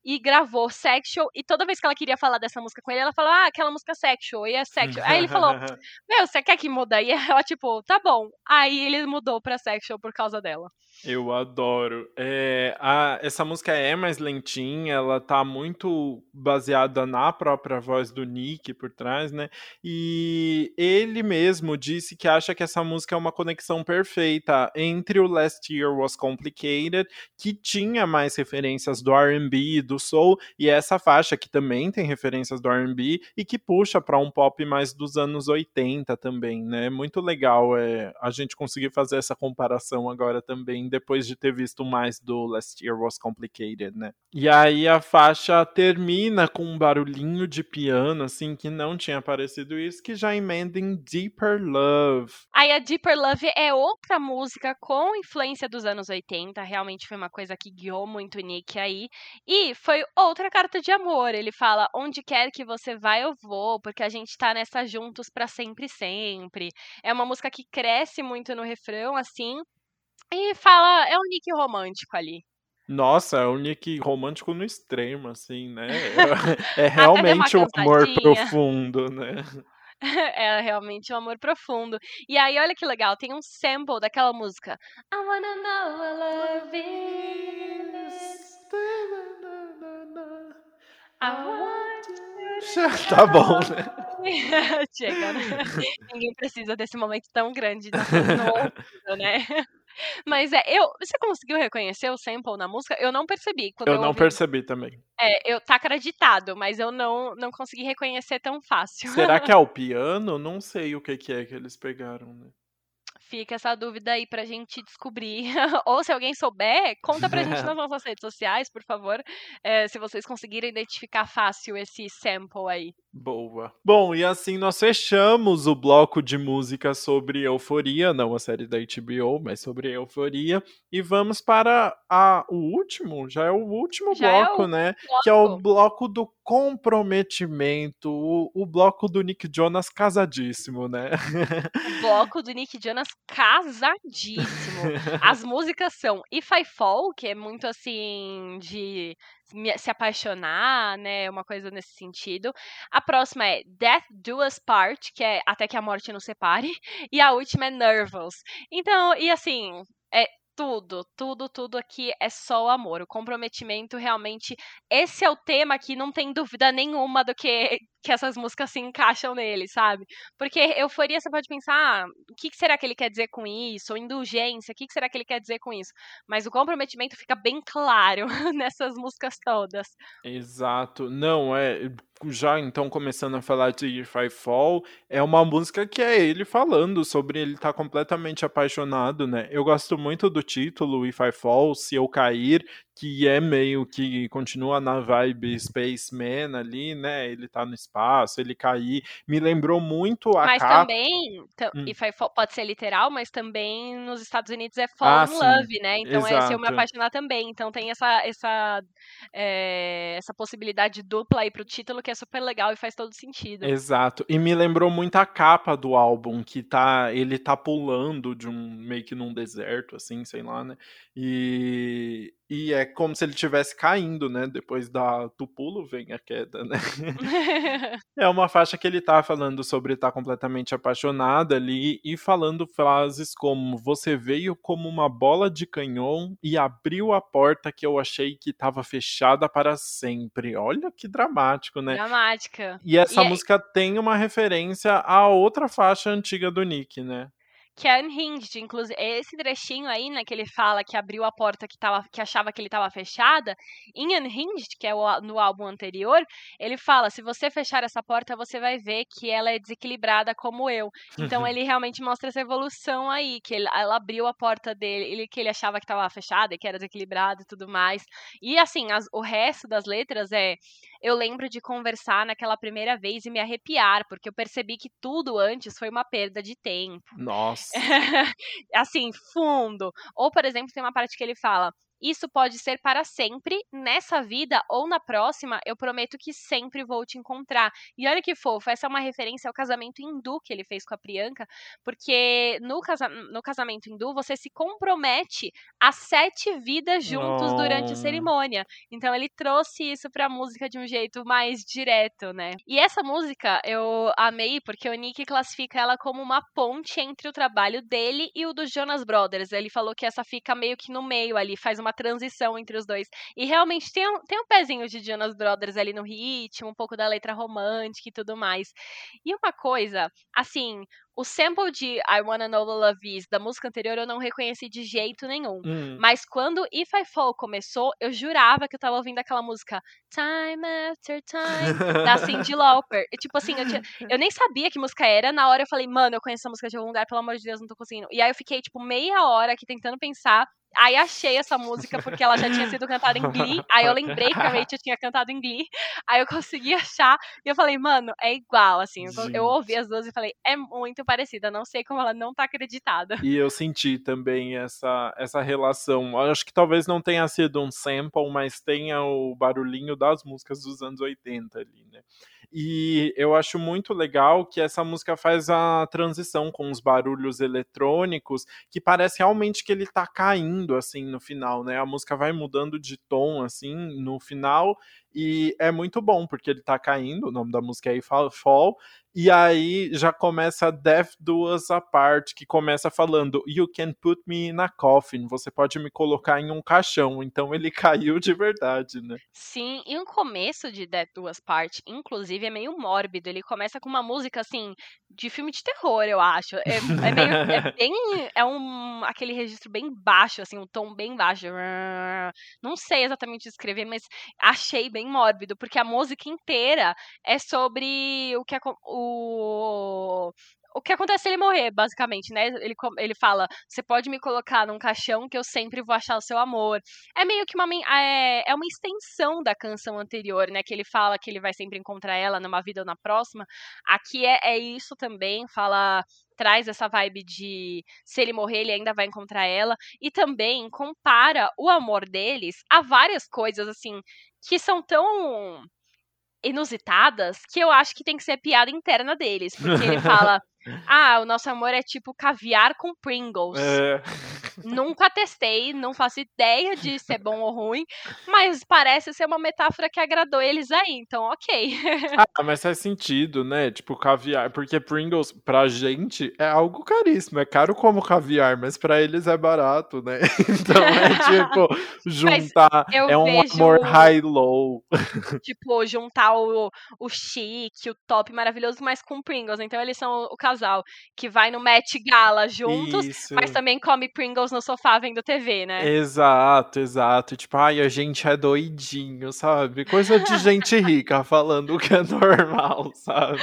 e gravou sexual. E toda vez que ela queria falar dessa música com ele, ela falou: Ah, aquela música sexual. E é sexual. Aí ele falou: Meu, você quer que muda? E ela, tipo, tá bom. Aí ele mudou pra sexual por causa dela. Eu adoro. É, a- essa música é mais lentinha, ela tá muito baseada na própria voz do Nick por trás, né? E ele mesmo disse que acha que essa música é uma conexão perfeita entre o Last Year Was Complicated, que tinha mais referências do R&B do soul, e essa faixa que também tem referências do R&B e que puxa para um pop mais dos anos 80 também, né? Muito legal é, a gente conseguir fazer essa comparação agora também, depois de ter visto mais do Last Year Was Complicated, né? E aí a faixa termina com um barulhinho de piano, assim, que não tinha aparecido isso, que já emenda em Deeper Love. Aí a Deeper Love é outra música com influência dos anos 80, realmente foi uma coisa que guiou muito o Nick aí. E foi outra carta de amor. Ele fala: "Onde quer que você vá, eu vou, porque a gente tá nessa juntos pra sempre sempre". É uma música que cresce muito no refrão assim, e fala, é um Nick romântico ali. Nossa, é um Nick romântico no extremo, assim, né? É realmente um amor profundo, né? É realmente um amor profundo. E aí, olha que legal, tem um sample daquela música. I wanna know what love is. Tá bom, né? Chega, né? Ninguém precisa desse momento tão grande da no né? Mas é, eu você conseguiu reconhecer o sample na música? Eu não percebi quando eu eu não ouvi. percebi também. É, eu tá acreditado, mas eu não não consegui reconhecer tão fácil. Será que é o piano? Não sei o que que é que eles pegaram, né? Fica essa dúvida aí pra gente descobrir. Ou se alguém souber, conta pra gente nas nossas redes sociais, por favor, é, se vocês conseguirem identificar fácil esse sample aí. Boa. Bom, e assim nós fechamos o bloco de música sobre euforia, não a série da HBO, mas sobre euforia. E vamos para a, o último, já é o último já bloco, é o né? Bloco. Que é o bloco do comprometimento, o, o, bloco do Nick Jonas casadíssimo, né? O bloco do Nick Jonas casadíssimo. As músicas são If I Fall, que é muito assim de se apaixonar, né? Uma coisa nesse sentido. A próxima é Death Do Us Part, que é Até que a Morte nos separe. E a última é Nervous. Então, e assim, é, tudo, tudo, tudo aqui é só o amor. O comprometimento realmente. Esse é o tema que não tem dúvida nenhuma do que, que essas músicas se encaixam nele, sabe? Porque euforia você pode pensar, ah, o que será que ele quer dizer com isso? Ou indulgência, o que será que ele quer dizer com isso? Mas o comprometimento fica bem claro nessas músicas todas. Exato. Não, é já então começando a falar de If I Fall, é uma música que é ele falando sobre ele estar tá completamente apaixonado, né? Eu gosto muito do título If I Fall, Se Eu Cair, que é meio que continua na vibe Spaceman ali, né? Ele tá no espaço, ele cair. Me lembrou muito a Mas capa... também, hum. fall, pode ser literal, mas também nos Estados Unidos é Fall ah, in sim. Love, né? Então Exato. é Se Eu Me Apaixonar também. Então tem essa, essa, é, essa possibilidade dupla aí pro título que é super legal e faz todo sentido. Exato. E me lembrou muito a capa do álbum, que tá ele tá pulando de um meio que num deserto, assim, sei lá, né? E e é como se ele estivesse caindo, né? Depois da, do pulo vem a queda, né? é uma faixa que ele tá falando sobre estar tá completamente apaixonado ali e falando frases como: Você veio como uma bola de canhão e abriu a porta que eu achei que estava fechada para sempre. Olha que dramático, né? Dramática. E essa e música é... tem uma referência a outra faixa antiga do Nick, né? Que é Unhinged. Inclusive, esse trechinho aí, né, que ele fala que abriu a porta que, tava, que achava que ele estava fechada, em Unhinged, que é o, no álbum anterior, ele fala: se você fechar essa porta, você vai ver que ela é desequilibrada como eu. Então ele realmente mostra essa evolução aí, que ele, ela abriu a porta dele, ele, que ele achava que estava fechada, que era desequilibrada e tudo mais. E assim, as, o resto das letras é eu lembro de conversar naquela primeira vez e me arrepiar, porque eu percebi que tudo antes foi uma perda de tempo. Nossa. assim, fundo. Ou, por exemplo, tem uma parte que ele fala: isso pode ser para sempre, nessa vida ou na próxima, eu prometo que sempre vou te encontrar. E olha que fofo, essa é uma referência ao casamento hindu que ele fez com a Priyanka, porque no, casa no casamento hindu você se compromete a sete vidas juntos oh. durante a cerimônia. Então ele trouxe isso pra música de um jeito mais direto, né? E essa música eu amei porque o Nick classifica ela como uma ponte entre o trabalho dele e o dos Jonas Brothers. Ele falou que essa fica meio que no meio ali, faz uma transição entre os dois. E realmente tem um, tem um pezinho de Jonas Brothers ali no ritmo, um pouco da letra romântica e tudo mais. E uma coisa, assim, o sample de I Wanna Know the Love Is da música anterior eu não reconheci de jeito nenhum. Hum. Mas quando If I Fall começou, eu jurava que eu tava ouvindo aquela música Time After Time da Cyndi Lauper. E, tipo assim, eu, tinha, eu, nem sabia que música era. Na hora eu falei, mano, eu conheço essa música de algum lugar, pelo amor de Deus, não tô conseguindo. E aí eu fiquei, tipo, meia hora aqui tentando pensar. Aí achei essa música porque ela já tinha sido cantada em Glee. Aí eu lembrei que a Rachel tinha cantado em Glee. Aí eu consegui achar. E eu falei, mano, é igual, assim. Eu, eu, ouvi as duas e falei, é muito parecida. Não sei como ela não tá acreditada. E eu senti também essa, essa relação. Acho que talvez não tenha sido um sample, mas tenha o barulhinho das músicas dos anos 80 ali, né? E eu acho muito legal que essa música faz a transição com os barulhos eletrônicos, que parece realmente que ele tá caindo assim no final, né? A música vai mudando de tom assim no final e é muito bom, porque ele tá caindo, o nome da música é Fall, e aí já começa Death Duas Apart, que começa falando You can put me in a coffin, você pode me colocar em um caixão. Então ele caiu de verdade, né? Sim, e o começo de Death Duas Part, inclusive, é meio mórbido. Ele começa com uma música assim, de filme de terror, eu acho. É, é, meio, é bem. É um aquele registro bem baixo, assim, um tom bem baixo. Não sei exatamente descrever, mas achei bem mórbido, porque a música inteira é sobre o que o o que acontece se ele morrer, basicamente, né? Ele, ele fala: você pode me colocar num caixão que eu sempre vou achar o seu amor. É meio que uma, é, é uma extensão da canção anterior, né? Que ele fala que ele vai sempre encontrar ela numa vida ou na próxima. Aqui é, é isso também, fala traz essa vibe de se ele morrer, ele ainda vai encontrar ela. E também compara o amor deles a várias coisas, assim, que são tão inusitadas que eu acho que tem que ser piada interna deles. Porque ele fala: Ah, o nosso amor é tipo caviar com Pringles. É. Nunca testei, não faço ideia de ser bom ou ruim, mas parece ser uma metáfora que agradou eles aí, então ok. ah, mas faz sentido, né? Tipo, caviar, porque Pringles pra gente é algo caríssimo, é caro como caviar, mas pra eles é barato, né? Então é tipo, juntar, é um vejo, amor high-low. Tipo, juntar o, o chique, o top maravilhoso, mas com Pringles, então eles são o casal que vai no Met Gala juntos, Isso. mas também come Pringles no sofá vendo TV, né? Exato, exato. Tipo, ai, a gente é doidinho, sabe? Coisa de gente rica falando o que é normal, sabe?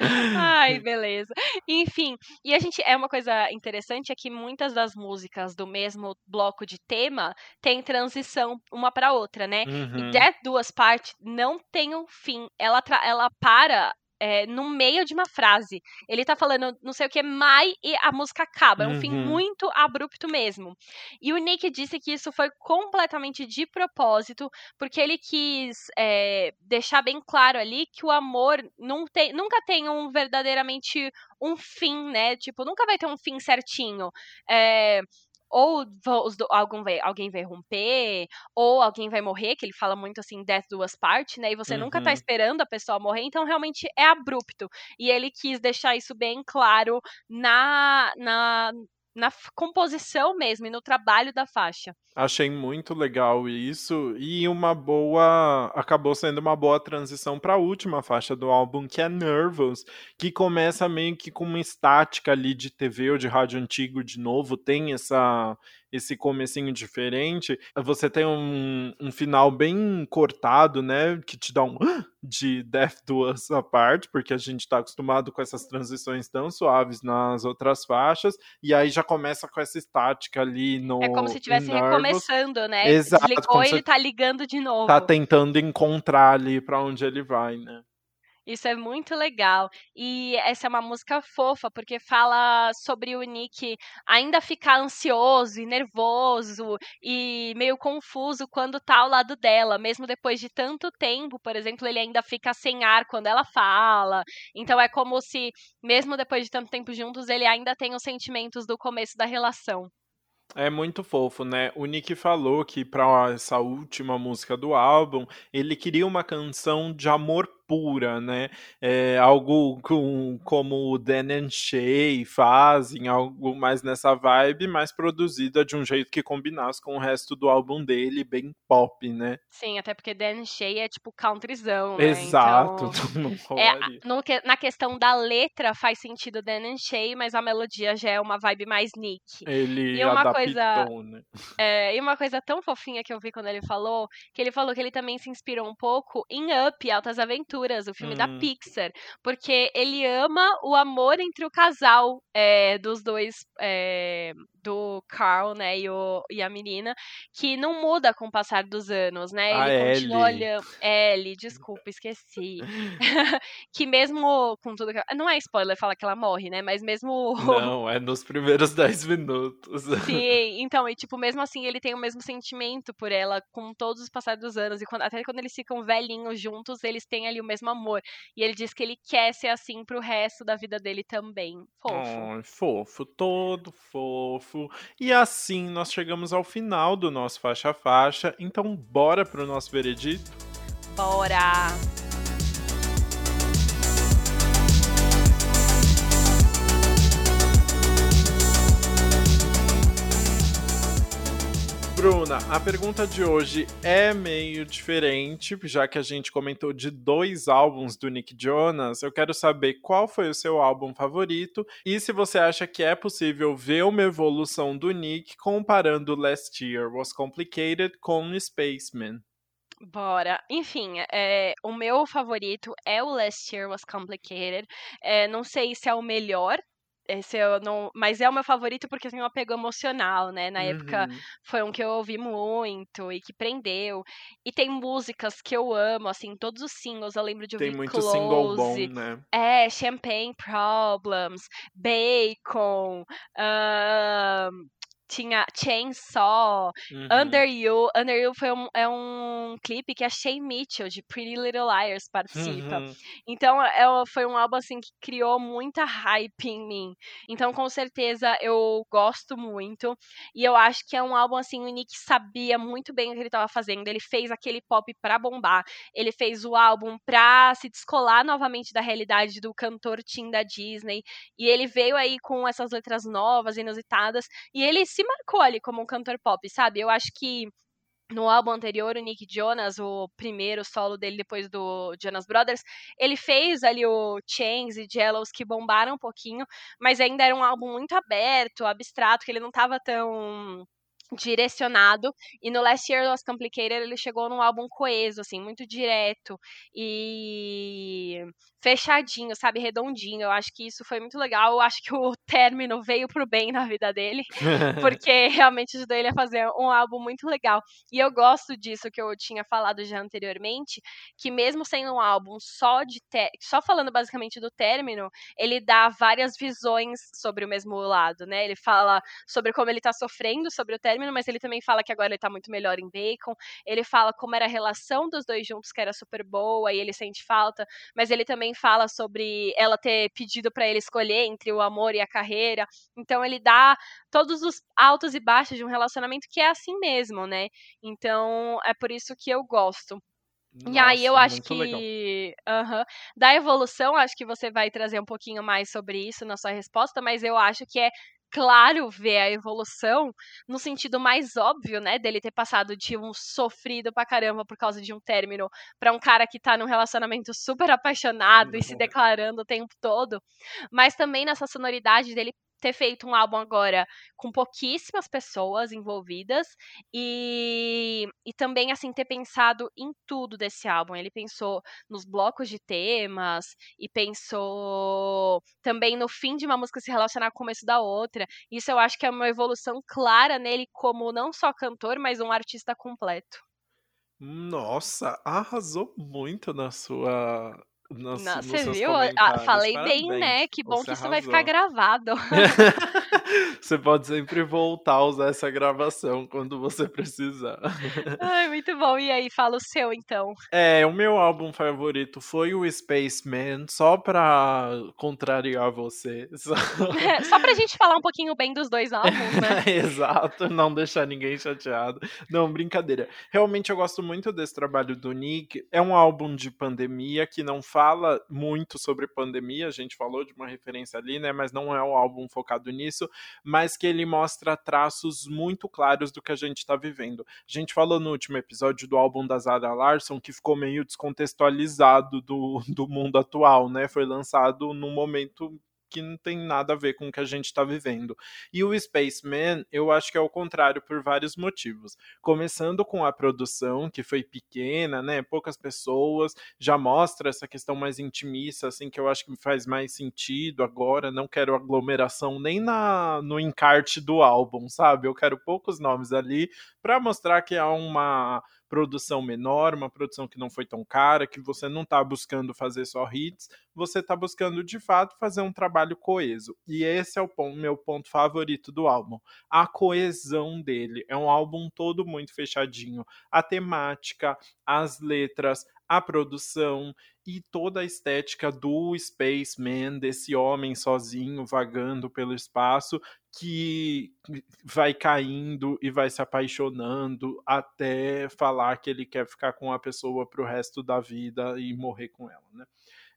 Ai, beleza. Enfim, e a gente é uma coisa interessante é que muitas das músicas do mesmo bloco de tema tem transição uma para outra, né? Uhum. E Death Duas Partes não tem um fim. Ela ela para é, no meio de uma frase. Ele tá falando não sei o que, mai e a música acaba. É um uhum. fim muito abrupto mesmo. E o Nick disse que isso foi completamente de propósito, porque ele quis é, deixar bem claro ali que o amor não tem, nunca tem um verdadeiramente um fim, né? Tipo, nunca vai ter um fim certinho. É, ou algum vai, alguém vai romper, ou alguém vai morrer, que ele fala muito assim, death duas partes, né? E você uhum. nunca tá uhum. esperando a pessoa morrer, então realmente é abrupto. E ele quis deixar isso bem claro na, na, na composição mesmo e no trabalho da faixa. Achei muito legal isso e uma boa acabou sendo uma boa transição para a última faixa do álbum que é Nervous, que começa meio que com uma estática ali de TV ou de rádio antigo de novo, tem essa esse comecinho diferente, você tem um, um final bem cortado, né, que te dá um de Death Duas a parte, porque a gente tá acostumado com essas transições tão suaves nas outras faixas, e aí já começa com essa estática ali no É como se estivesse recomeçando, né? Exato. Desligou e ele tá ligando de novo. Tá tentando encontrar ali para onde ele vai, né? Isso é muito legal. E essa é uma música fofa, porque fala sobre o Nick ainda ficar ansioso e nervoso e meio confuso quando tá ao lado dela, mesmo depois de tanto tempo, por exemplo, ele ainda fica sem ar quando ela fala. Então é como se, mesmo depois de tanto tempo juntos, ele ainda tem os sentimentos do começo da relação. É muito fofo, né? O Nick falou que para essa última música do álbum, ele queria uma canção de amor pura, né? É, algo com, como o Dan and Shay fazem, algo mais nessa vibe, mais produzida de um jeito que combinasse com o resto do álbum dele, bem pop, né? Sim, até porque Dan and Shay é tipo countryzão, né? Exato. Então, é, no, na questão da letra faz sentido Dan and Shay, mas a melodia já é uma vibe mais Nick. Ele e uma coisa, né? É, e uma coisa tão fofinha que eu vi quando ele falou, que ele falou que ele também se inspirou um pouco em Up, Altas Aventuras Aventuras, o filme hum. da Pixar, porque ele ama o amor entre o casal é, dos dois é, do Carl, né, e, o, e a menina, que não muda com o passar dos anos, né? A Ele continua Ellie. olhando. Ellie, desculpa, esqueci. que mesmo com tudo que. Não é spoiler falar que ela morre, né? Mas mesmo. Não, é nos primeiros 10 minutos. Sim, então, e tipo, mesmo assim, ele tem o mesmo sentimento por ela com todos os passados dos anos. E quando, até quando eles ficam velhinhos juntos, eles têm ali o mesmo amor. E ele diz que ele quer ser assim pro resto da vida dele também. Fofo. Ai, fofo, todo fofo. E assim nós chegamos ao final do nosso faixa a faixa. Então, bora pro nosso veredito? Bora! Bruna, a pergunta de hoje é meio diferente, já que a gente comentou de dois álbuns do Nick Jonas. Eu quero saber qual foi o seu álbum favorito e se você acha que é possível ver uma evolução do Nick comparando Last Year Was Complicated com Spaceman. Bora. Enfim, é, o meu favorito é o Last Year Was Complicated. É, não sei se é o melhor, esse eu não, mas é o meu favorito porque tem um apego emocional, né? Na época Uhum. foi um que eu ouvi muito e que prendeu. E tem músicas que eu amo, assim, todos os singles eu lembro de Tem ouvir muito single bom, Close, né? é, Champagne Problems, Bacon, ahn, tinha Chainsaw, Uhum. Under You. Under You foi um, é um clipe que a Shay Mitchell, de Pretty Little Liars, participa. Uhum. Então, é, foi um álbum assim que criou muita hype em mim. Então, com certeza, eu gosto muito. E eu acho que é um álbum assim, o Nick sabia muito bem o que ele estava fazendo. Ele fez aquele pop pra bombar. Ele fez o álbum pra se descolar novamente da realidade do cantor teen da Disney. E ele veio aí com essas letras novas, inusitadas. E ele se marcou ali como um cantor pop, sabe? Eu acho que no álbum anterior, o Nick Jonas, o primeiro solo dele depois do Jonas Brothers, ele fez ali o Chains e Jellos que bombaram um pouquinho, mas ainda era um álbum muito aberto, abstrato, que ele não tava tão direcionado. E no Last Year Was Complicated ele chegou num álbum coeso, assim, muito direto e fechadinho, sabe, redondinho. Eu acho que isso foi muito legal. Eu acho que o término veio pro bem na vida dele porque realmente ajudou ele a fazer um álbum muito legal. E eu gosto disso que eu tinha falado já anteriormente, que mesmo sendo um álbum só de só falando basicamente do término, ele dá várias visões sobre o mesmo lado, né? Ele fala sobre como ele tá sofrendo sobre o término, mas ele também fala que agora ele tá muito melhor em Bacon. Ele fala como era a relação dos dois juntos, que era super boa e ele sente falta, mas ele também fala sobre ela ter pedido pra ele escolher entre o amor e a carreira. Então ele dá todos os altos e baixos de um relacionamento que é assim mesmo, né? Então é por isso que eu gosto. E aí eu Nossa, acho que aham, da evolução, acho que você vai trazer um pouquinho mais sobre isso na sua resposta, mas eu acho que é claro ver a evolução no sentido mais óbvio, né, dele ter passado de um sofrido pra caramba por causa de um término pra um cara que tá num relacionamento super apaixonado e se Uhum. declarando o tempo todo, mas também nessa sonoridade dele ter feito um álbum agora com pouquíssimas pessoas envolvidas e, e também assim ter pensado em tudo desse álbum. Ele pensou nos blocos de temas e pensou também no fim de uma música se relacionar com o começo da outra. Isso eu acho que é uma evolução clara nele como não só cantor, mas um artista completo. Nossa, arrasou muito na sua. Nos, Não, nos você viu? Ah, falei bem, Parabéns, né? Que bom você que isso vai ficar arrasou. gravado. você pode sempre voltar a usar essa gravação quando você precisar. Ai, muito bom. E aí, fala o seu então. É, o meu álbum favorito foi o Spaceman, só pra contrariar você. Só... Só pra gente falar um pouquinho bem dos dois álbuns, né? Exato, não deixar ninguém chateado. Não, brincadeira. Realmente eu gosto muito desse trabalho do Nick. É um álbum de pandemia que não fala muito sobre pandemia, a gente falou de uma referência ali, né? Mas não é um álbum focado nisso, mas que ele mostra traços muito claros do que a gente tá vivendo. A gente falou no último episódio do álbum da Zara Larson que ficou meio descontextualizado do, do mundo atual, né? Foi lançado num momento que não tem nada a ver com o que a gente está vivendo. E o Spaceman, eu acho que é o contrário por vários motivos. Começando com a produção, que foi pequena, né? Poucas pessoas, já mostra essa questão mais intimista, assim, que eu acho que faz mais sentido agora. Não quero aglomeração nem na no encarte do álbum, sabe? Eu quero poucos nomes ali para mostrar que há uma produção menor, uma produção que não foi tão cara, que você não está buscando fazer só hits, você está buscando de fato fazer um trabalho coeso. E esse é o ponto, meu ponto favorito do álbum. A coesão dele. É um álbum todo muito fechadinho. A temática, as letras, a produção e toda a estética do Spaceman, desse homem sozinho vagando pelo espaço, que vai caindo e vai se apaixonando até falar que ele quer ficar com a pessoa para o resto da vida e morrer com ela, né?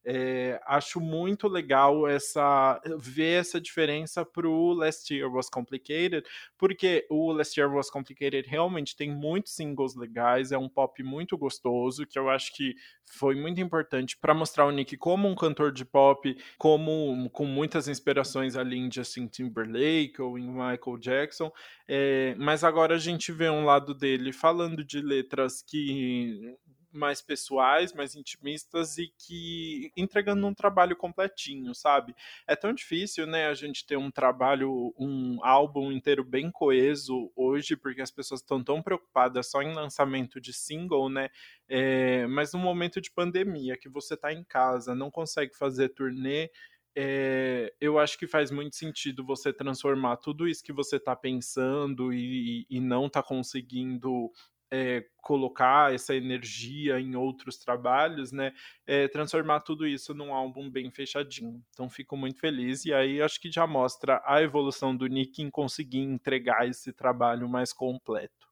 É, acho muito legal essa ver essa diferença para o Last Year Was Complicated, porque o Last Year Was Complicated realmente tem muitos singles legais, é um pop muito gostoso, que eu acho que foi muito importante para mostrar o Nick como um cantor de pop, como com muitas inspirações ali em Justin Timberlake ou em Michael Jackson, é, mas agora a gente vê um lado dele falando de letras que mais pessoais, mais intimistas e que entregando um trabalho completinho, sabe? É tão difícil, né, a gente ter um trabalho, um álbum inteiro bem coeso hoje, porque as pessoas estão tão preocupadas só em lançamento de single, né? É, mas no momento de pandemia, que você está em casa, não consegue fazer turnê, é, eu acho que faz muito sentido você transformar tudo isso que você está pensando e, e não está conseguindo é, colocar essa energia em outros trabalhos, né? É, transformar tudo isso num álbum bem fechadinho. Então fico muito feliz e aí acho que já mostra a evolução do Nick em conseguir entregar esse trabalho mais completo.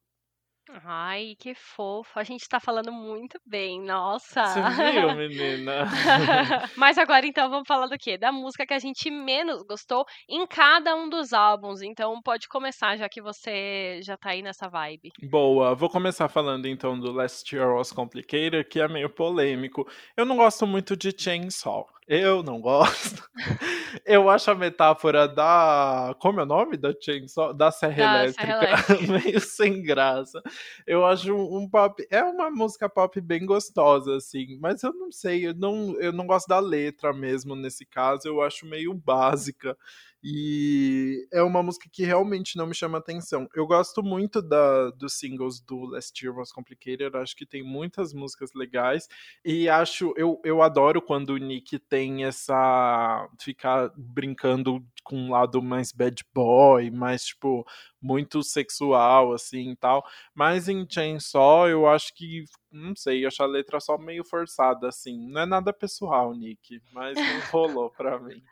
Ai, que fofo. A gente tá falando muito bem, nossa. Você viu, menina? Mas agora então vamos falar do quê? Da música que a gente menos gostou em cada um dos álbuns. Então pode começar, já que você já tá aí nessa vibe. Boa, vou começar falando então do Last Year Was Complicated, que é meio polêmico. Eu não gosto muito de Chainsaw. Eu não gosto. Eu acho a metáfora da. Como é o nome da Chainsaw? Da Serra Da Elétrica Serra meio sem graça. Eu acho um pop. É uma música pop bem gostosa, assim. Mas eu não sei, eu não, eu não gosto da letra mesmo nesse caso. Eu acho meio básica. E é uma música que realmente não me chama atenção. Eu gosto muito da, dos singles do Last Year Was Complicated, acho que tem muitas músicas legais. E acho, eu, eu adoro quando o Nick tem essa. ficar brincando com um lado mais bad boy, mais tipo, muito sexual, assim e tal. Mas em Chainsaw, eu acho que. Não sei, acho a letra só meio forçada, assim. Não é nada pessoal, Nick, mas não rolou pra mim.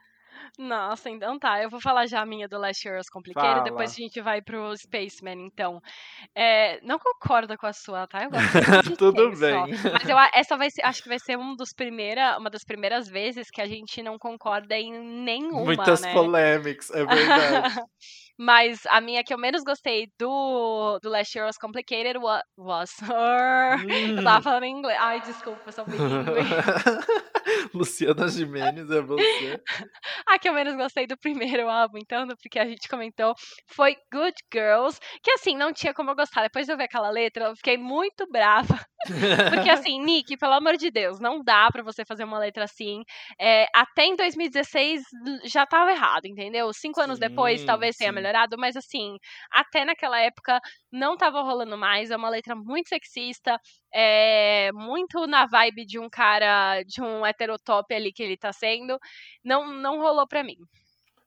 Nossa, então tá. Eu vou falar já a minha do Last Year Was Complicated, depois a gente vai pro Spaceman, então. É, não concordo com a sua, tá? Eu gosto Tudo bem. Mas eu, essa vai ser, acho que vai ser um dos primeira, uma das primeiras vezes que a gente não concorda em nenhuma, Muitas né? polêmicas, é verdade. Mas a minha que eu menos gostei do, do Last Year Was Complicated wa- was her. Eu tava Hum. falando em inglês. Ai, desculpa, eu sou bilíngue. Luciana Gimenez é você. A que eu menos gostei do primeiro álbum, então, do- porque a gente comentou, foi Good Girls, que assim, não tinha como eu gostar. Depois de eu ver aquela letra, eu fiquei muito brava. Porque assim, Nick, pelo amor de Deus, não dá pra você fazer uma letra assim. É, até em 2016 já tava errado, entendeu? Cinco anos depois Sim, talvez tenha sim. melhorado, mas assim, até naquela época não tava rolando mais. É uma letra muito sexista, é, muito na vibe de um cara, de um heterotop ali que ele tá sendo. Não, não rolou pra mim.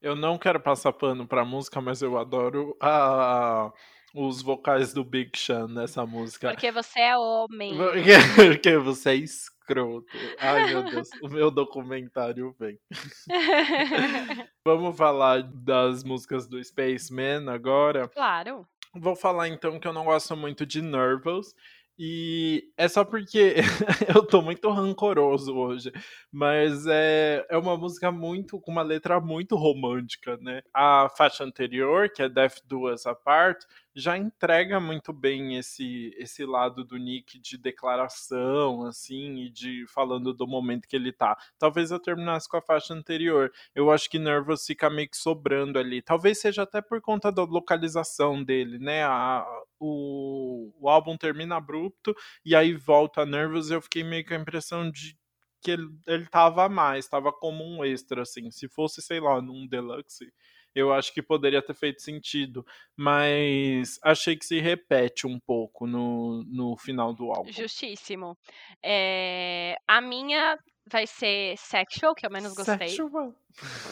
Eu não quero passar pano pra música, mas eu adoro a- os vocais do Big Sean nessa música. Porque você é homem. Porque, porque você é escroto. Ai, meu Deus, o meu documentário vem. Vamos falar das músicas do Spaceman agora. claro. Vou falar então que eu não gosto muito de Nervous. E é só porque eu tô muito rancoroso hoje, mas é, é uma música muito com uma letra muito romântica, né? A faixa anterior, que é Death Do Us Apart, já entrega muito bem esse esse lado do Nick de declaração, assim, e de falando do momento que ele tá. Talvez eu terminasse com a faixa anterior. Eu acho que Nervous fica meio que sobrando ali. Talvez seja até por conta da localização dele, né? A, o, o álbum termina abrupto e aí volta Nervous. Eu fiquei meio com a impressão de que ele, ele tava mais, tava como um extra, assim. Se fosse, sei lá, num deluxe eu acho que poderia ter feito sentido, mas achei que se repete um pouco no, no final do álbum. Justíssimo. É, a minha vai ser Sexual, que eu menos gostei. Sexual.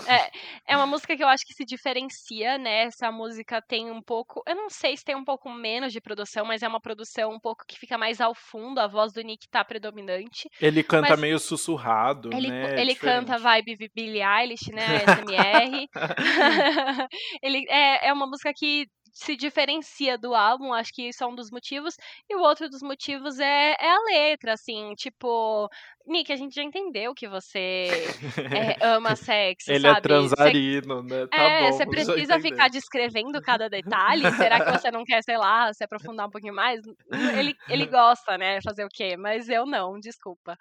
É, é uma música que eu acho que se diferencia, né? Essa música tem um pouco. Eu não sei se tem um pouco menos de produção, mas é uma produção um pouco que fica mais ao fundo, a voz do Nick tá predominante. Ele canta meio sussurrado, ele, né? Ele canta vibe Billie Eilish, né? SMR. ele, é, é uma música que se diferencia do álbum, acho que isso é um dos motivos. E o outro dos motivos é, é a letra, assim, tipo, Nick, a gente já entendeu que você é, ama sexo, Ele é sabe? é transarino, né? Tá é, você precisa ficar descrevendo cada detalhe. Será que você não quer, sei lá, se aprofundar um pouquinho mais? Ele, ele gosta, né? Fazer o quê? Mas eu não, desculpa.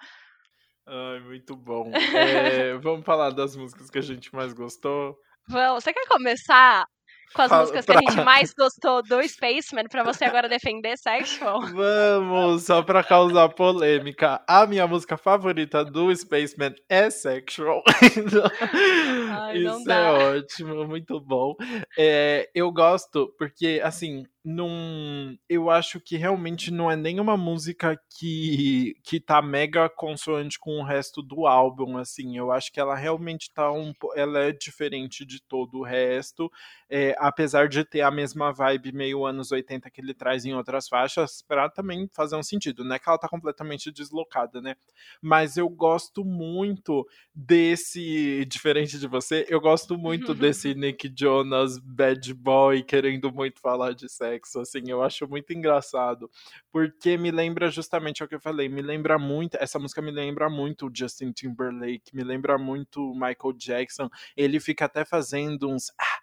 Ai, muito bom. É, vamos falar das músicas que a gente mais gostou. Vamos. Você quer começar com as músicas pra... que a gente mais gostou do Spaceman pra você agora defender Sexual? Vamos, só pra causar polêmica. A minha música favorita do Spaceman é Sexual. Ai, Isso é ótimo, muito bom. É, eu gosto porque, assim, num, eu acho que realmente não é nenhuma música que, que tá mega consoante com o resto do álbum, assim, eu acho que ela realmente tá um, ela é diferente de todo o resto, é, apesar de ter a mesma vibe meio anos 80 que ele traz em outras faixas, para também fazer um sentido, não é que ela tá completamente deslocada, né, mas eu gosto muito desse, diferente de você, eu gosto muito desse Nick Jonas bad boy querendo muito falar de sexo, assim, eu acho muito engraçado, porque me lembra justamente o que eu falei, me lembra muito, essa música me lembra muito o Justin Timberlake, me lembra muito o Michael Jackson, ele fica até fazendo uns ah,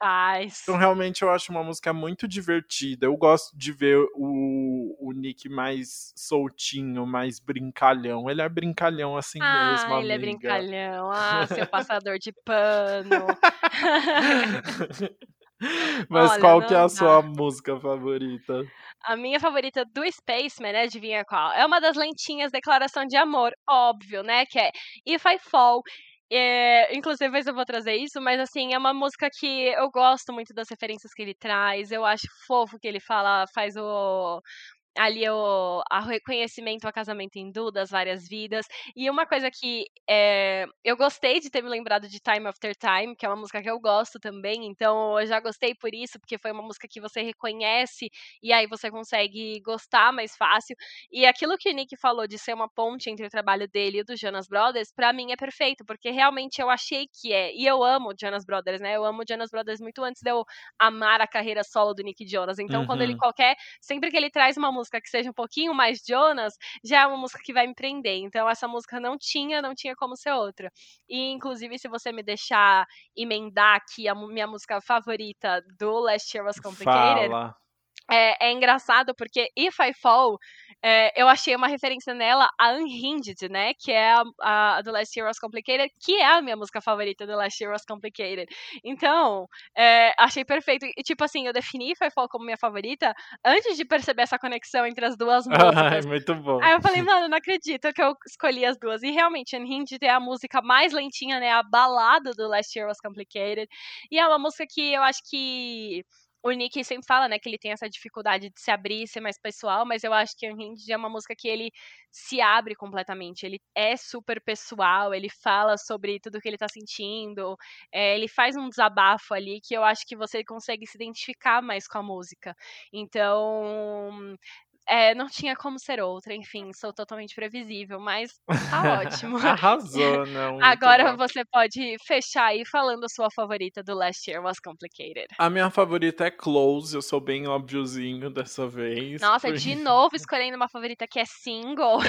ah. Então, realmente, eu acho uma música muito divertida. Eu gosto de ver o, o Nick mais soltinho, mais brincalhão. Ele é brincalhão assim ah, mesmo, ele é amiga. é brincalhão. Ah, seu passador de pano. Mas Olha, qual que é a dá. sua música favorita? A minha favorita do Spaceman, né? Adivinha qual? É uma das lentinhas Declaração de Amor, óbvio, né? Que é If I Fall. É, inclusive, eu vou trazer isso, mas assim, é uma música que eu gosto muito das referências que ele traz. Eu acho fofo que ele fala, faz o, ali o a reconhecimento ao casamento hindu das várias vidas. E uma coisa que é, eu gostei de ter me lembrado de Time After Time, que é uma música que eu gosto também, então eu já gostei por isso, porque foi uma música que você reconhece e aí você consegue gostar mais fácil. E aquilo que o Nick falou de ser uma ponte entre o trabalho dele e o do Jonas Brothers, para mim é perfeito, porque realmente eu achei que é. E eu amo o Jonas Brothers, né? Eu amo o Jonas Brothers muito antes de eu amar a carreira solo do Nick Jonas. Então, uhum. quando ele uhum. qualquer, sempre que ele traz uma música música que seja um pouquinho mais Jonas, já é uma música que vai me prender. Então essa música não tinha, não tinha como ser outra. E inclusive se você me deixar emendar aqui a minha música favorita do Last Year Was Complicated, Fala. É, é, engraçado porque If I Fall, é, eu achei uma referência nela a Unhinged, né? Que é a, a do Last Year Was Complicated, que é a minha música favorita do Last Year Was Complicated. Então, é, achei perfeito. E, tipo assim, eu defini If I Fall como minha favorita antes de perceber essa conexão entre as duas músicas. muito bom. Aí eu falei, mano, não acredito que eu escolhi as duas. E realmente, Unhinged é a música mais lentinha, né? A balada do Last Year Was Complicated. E é uma música que eu acho que o Nick sempre fala, né, que ele tem essa dificuldade de se abrir, ser mais pessoal, mas eu acho que Unhinged é uma música que ele se abre completamente. Ele é super pessoal, ele fala sobre tudo que ele tá sentindo, é, ele faz um desabafo ali que eu acho que você consegue se identificar mais com a música. Então, É, não tinha como ser outra, enfim, sou totalmente previsível, mas tá ótimo. Arrasou, não. Agora bom. você pode fechar aí falando a sua favorita do Last Year Was Complicated. A minha favorita é Close, eu sou bem óbviozinho dessa vez. Nossa, porque... de novo escolhendo uma favorita que é single.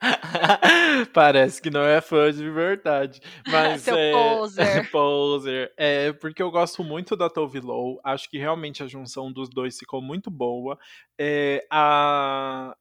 Parece que não é fã de verdade. Mas Seu é... poser. poser. É porque eu gosto muito da Tove Lo. Acho que realmente a junção dos dois ficou muito boa. É, a...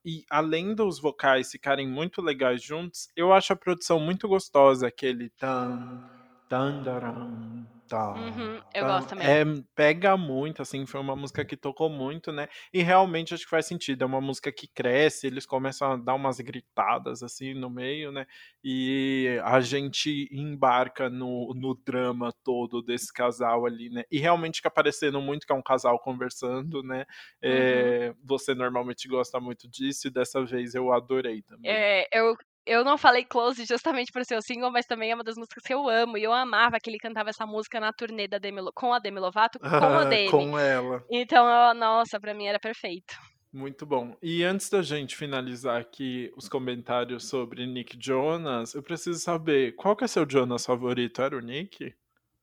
E além dos vocais ficarem muito legais juntos, eu acho a produção muito gostosa. Aquele tan, tan, daram, Tá, uhum, eu tá. gosto também. É, pega muito, assim, foi uma música que tocou muito, né? E realmente acho que faz sentido. É uma música que cresce, eles começam a dar umas gritadas assim no meio, né? E a gente embarca no, no drama todo desse casal ali, né? E realmente fica parecendo muito que é um casal conversando, né? É, uhum. Você normalmente gosta muito disso, e dessa vez eu adorei também. É, eu eu não falei Close justamente por ser o single, mas também é uma das músicas que eu amo. E eu amava que ele cantava essa música na turnê da Demi, com a Demi Lovato, com a Demi. com ela. Então, eu, nossa, pra mim era perfeito. Muito bom. E antes da gente finalizar aqui os comentários sobre Nick Jonas, eu preciso saber, qual que é seu Jonas favorito? Era o Nick?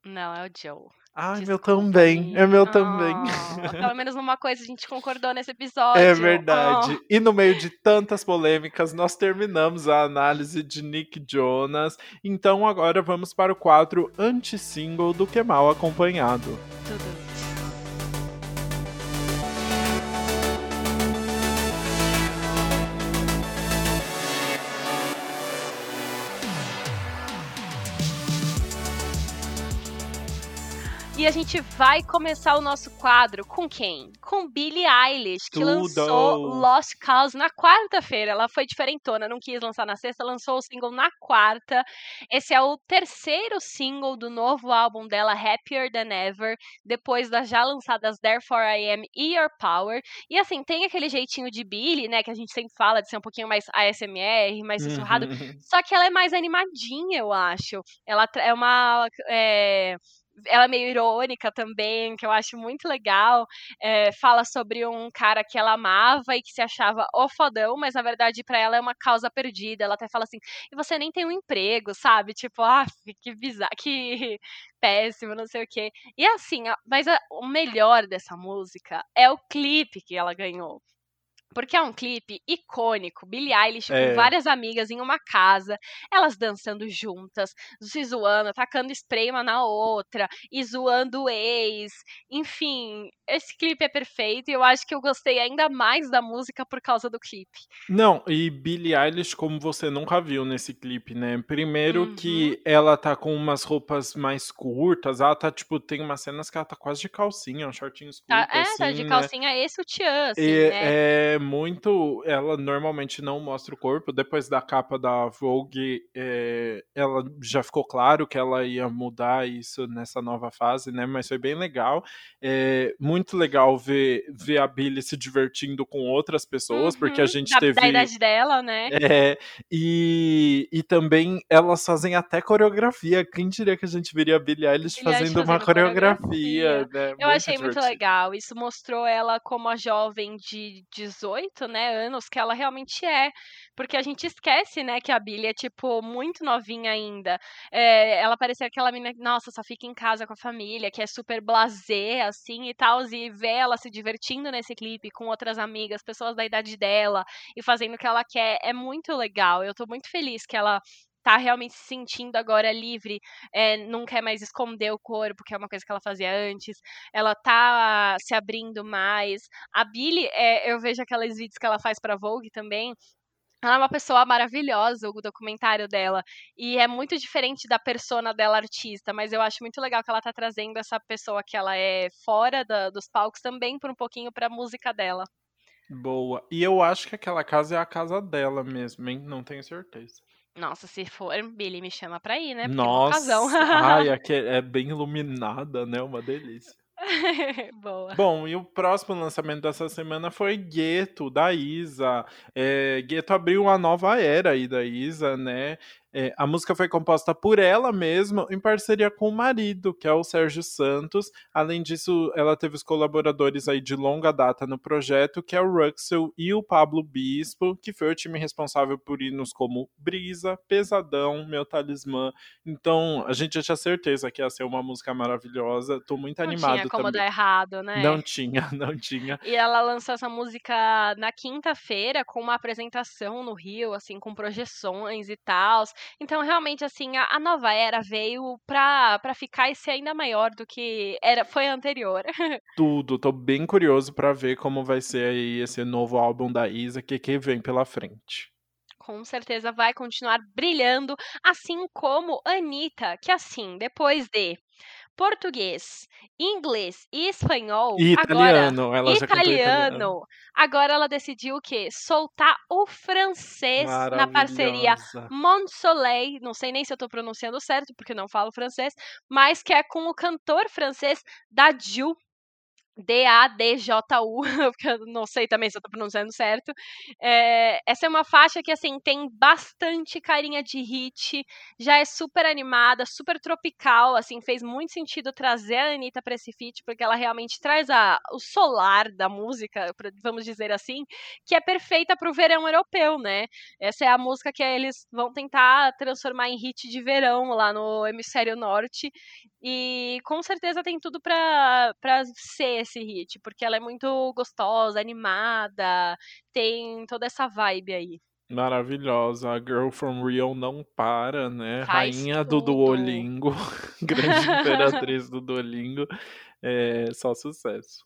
Não, é o Joe. Ai, Desculpa, meu também. É meu também. Pelo menos numa coisa a gente concordou nesse episódio. É verdade. Oh. E no meio de tantas polêmicas, nós terminamos a análise de Nick Jonas. Então agora vamos para o quadro anti-single do Que Mal Acompanhado. Tudo. E a gente vai começar o nosso quadro com quem? Com Billie Eilish, que Tudo. lançou Lost Cause na quarta-feira. Ela foi diferentona, não quis lançar na sexta, lançou o single na quarta. Esse é o terceiro single do novo álbum dela, Happier Than Ever, depois das já lançadas Therefore I Am e Your Power. E assim, tem aquele jeitinho de Billie, né, que a gente sempre fala de ser um pouquinho mais ASMR, mais sussurrado. Uhum. Só que ela é mais animadinha, eu acho. Ela é uma. É ela é meio irônica também, que eu acho muito legal. É, fala sobre um cara que ela amava e que se achava o fodão, mas na verdade para ela é uma causa perdida. Ela até fala assim: e você nem tem um emprego, sabe? Tipo, ah, que bizarro, que péssimo, não sei o quê. E assim, mas a, o melhor dessa música é o clipe que ela ganhou. Porque é um clipe icônico. Billie Eilish é. com várias amigas em uma casa, elas dançando juntas, se zoando, atacando spray uma na outra, e zoando o ex. Enfim, esse clipe é perfeito e eu acho que eu gostei ainda mais da música por causa do clipe. Não, e Billie Eilish, como você nunca viu nesse clipe, né? Primeiro uhum. que ela tá com umas roupas mais curtas, ela tá, tipo, tem umas cenas que ela tá quase de calcinha, um shortinho curtos. Tá, é, assim, tá de né? calcinha esse o tchan, assim, e, né? É muito. Ela normalmente não mostra o corpo. Depois da capa da Vogue, é, ela já ficou claro que ela ia mudar isso nessa nova fase, né? Mas foi bem legal. É muito legal ver, ver a Billy se divertindo com outras pessoas, uhum, porque a uhum. gente da, teve. Da idade dela, né? É, e, e também elas fazem até coreografia. Quem diria que a gente veria a Billie Eilish fazendo, fazendo uma coreografia, coreografia. né? Eu muito achei divertido. muito legal. Isso mostrou ela como a jovem de 18 18, né, anos que ela realmente é. Porque a gente esquece, né, que a Billy é, tipo, muito novinha ainda. É, ela parecia aquela menina que, nossa, só fica em casa com a família, que é super blasé, assim, e tal. E ver ela se divertindo nesse clipe com outras amigas, pessoas da idade dela, e fazendo o que ela quer, é muito legal. Eu tô muito feliz que ela tá realmente se sentindo agora livre, é, não quer mais esconder o corpo, que é uma coisa que ela fazia antes, ela tá se abrindo mais. A Billy, é, eu vejo aqueles vídeos que ela faz pra Vogue também, ela é uma pessoa maravilhosa, o documentário dela. E é muito diferente da persona dela artista, mas eu acho muito legal que ela tá trazendo essa pessoa que ela é fora da, dos palcos também por um pouquinho pra música dela. Boa. E eu acho que aquela casa é a casa dela mesmo, hein? Não tenho certeza. Nossa, se for, Billy me chama pra ir, né? Porque Nossa, ai, aqui é, é bem iluminada, né? Uma delícia. Boa. Bom, e o próximo lançamento dessa semana foi Gueto, da Isa. É, Gueto abriu uma nova era aí da Isa, né? É, a música foi composta por ela mesma, em parceria com o marido, que é o Sérgio Santos. Além disso, ela teve os colaboradores aí de longa data no projeto, que é o Ruxel e o Pablo Bispo, que foi o time responsável por hinos como Brisa, Pesadão, Meu Talismã. Então, a gente já tinha certeza que ia ser uma música maravilhosa. Tô muito não animado tinha como também. dar errado, né? Não tinha, não tinha. E ela lançou essa música na quinta-feira com uma apresentação no Rio, assim, com projeções e tal. Então, realmente, assim, a, a nova era veio pra, pra ficar e ser ainda maior do que era, foi a anterior. Tudo, tô bem curioso pra ver como vai ser aí esse novo álbum da Isa, que, que vem pela frente. com certeza vai continuar brilhando, assim como Anitta, que assim, depois de português, inglês e espanhol, E agora italiano, ela já cantou italiano. italiano, agora ela decidiu o quê? Soltar o francês na parceria Maravilhosa. Mon Soleil, não sei nem se eu tô pronunciando certo, porque eu não falo francês, mas que é com o cantor francês Dadju, D-A-D-J-U, porque eu não sei também se eu tô pronunciando certo. É, essa é uma faixa que, assim, tem bastante carinha de hit, já é super animada, super tropical, assim, fez muito sentido trazer a Anitta pra esse feat, porque ela realmente traz a, o solar da música, vamos dizer assim, que é perfeita pro verão europeu, né? Essa é a música que eles vão tentar transformar em hit de verão lá no hemisfério norte, e com certeza tem tudo pra, pra ser esse hit, porque ela é muito gostosa, animada, tem toda essa vibe aí. Maravilhosa. A Girl from Rio não para, né? Faz Rainha do tudo. Duolingo. Grande imperatriz do Duolingo. É só sucesso.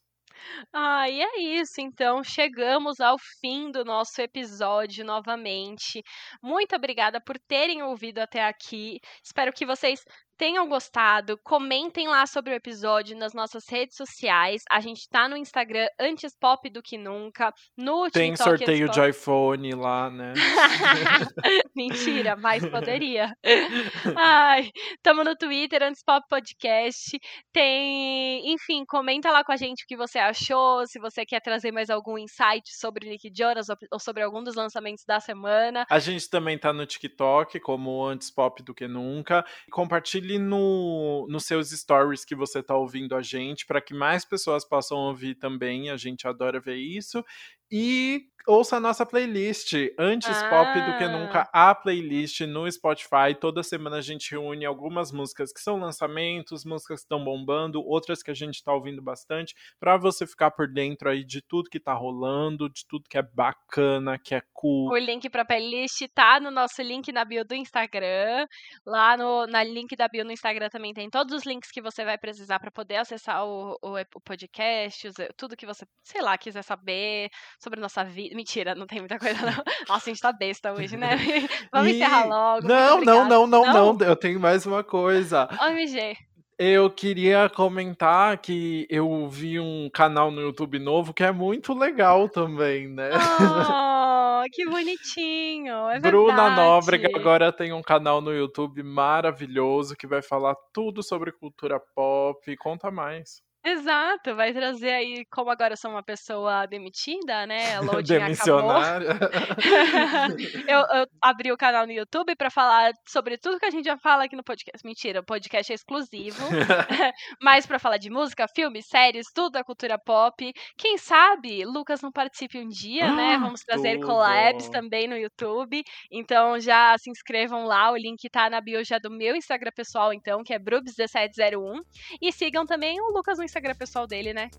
Ah, e é isso, então chegamos ao fim do nosso episódio novamente. Muito obrigada por terem ouvido até aqui. Espero que vocês tenham gostado. Comentem lá sobre o episódio nas nossas redes sociais. A gente tá no Instagram antes pop do que nunca, no Tem TikTok sorteio de iPhone lá, né? Mentira, mas poderia. Ai, tamo no Twitter, Antes Pop Podcast. Tem, enfim, comenta lá com a gente o que você achou, se você quer trazer mais algum insight sobre Nick Jonas ou- sobre algum dos lançamentos da semana. A gente também tá no TikTok, como antes pop do que nunca. Compartilhe no, nos seus stories que você tá ouvindo a gente, para que mais pessoas possam ouvir também. A gente adora ver isso. E ouça a nossa playlist, Antes Pop do que Ah. Nunca, a playlist no Spotify. Toda semana a gente reúne algumas músicas que são lançamentos, músicas que estão bombando, outras que a gente tá ouvindo bastante, para você ficar por dentro aí de tudo que tá rolando, de tudo que é bacana, que é cool. O link pra playlist tá no nosso link na bio do Instagram. Lá no na link da bio no Instagram também tem todos os links que você vai precisar pra poder acessar o, o, o podcast, tudo que você, sei lá, quiser saber sobre a nossa vida. Mentira, não tem muita coisa não. Nossa, a gente tá besta hoje, né? Vamos E- encerrar logo. Não, não, não, não, Não? não. Eu tenho mais uma coisa. OMG. Eu queria comentar que eu vi um canal no YouTube novo que é muito legal também, né? Oh, que bonitinho. É Bruna verdade. Nóbrega agora tem um canal no YouTube maravilhoso que vai falar tudo sobre cultura pop. Conta mais. Exato, vai trazer aí, como agora eu sou uma pessoa demitida, né? Loading. Demissionária. eu, eu abri o canal no YouTube pra falar sobre tudo que a gente já fala aqui no podcast. Mentira, o podcast é exclusivo. Mas pra falar de música, filmes, séries, tudo da cultura pop. Quem sabe Lucas não participe um dia, né? Ah, Vamos trazer tudo. collabs também no YouTube. Então já se inscrevam lá, o link tá na bio já do meu Instagram pessoal, então, que é Brubs1701. E sigam também o Lucas no Instagram pessoal dele, né?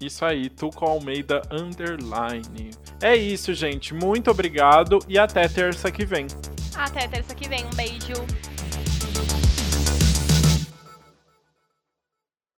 Isso aí, Tuco Almeida Underline. É isso, gente. Muito obrigado e até terça que vem. Até terça que vem. Um beijo.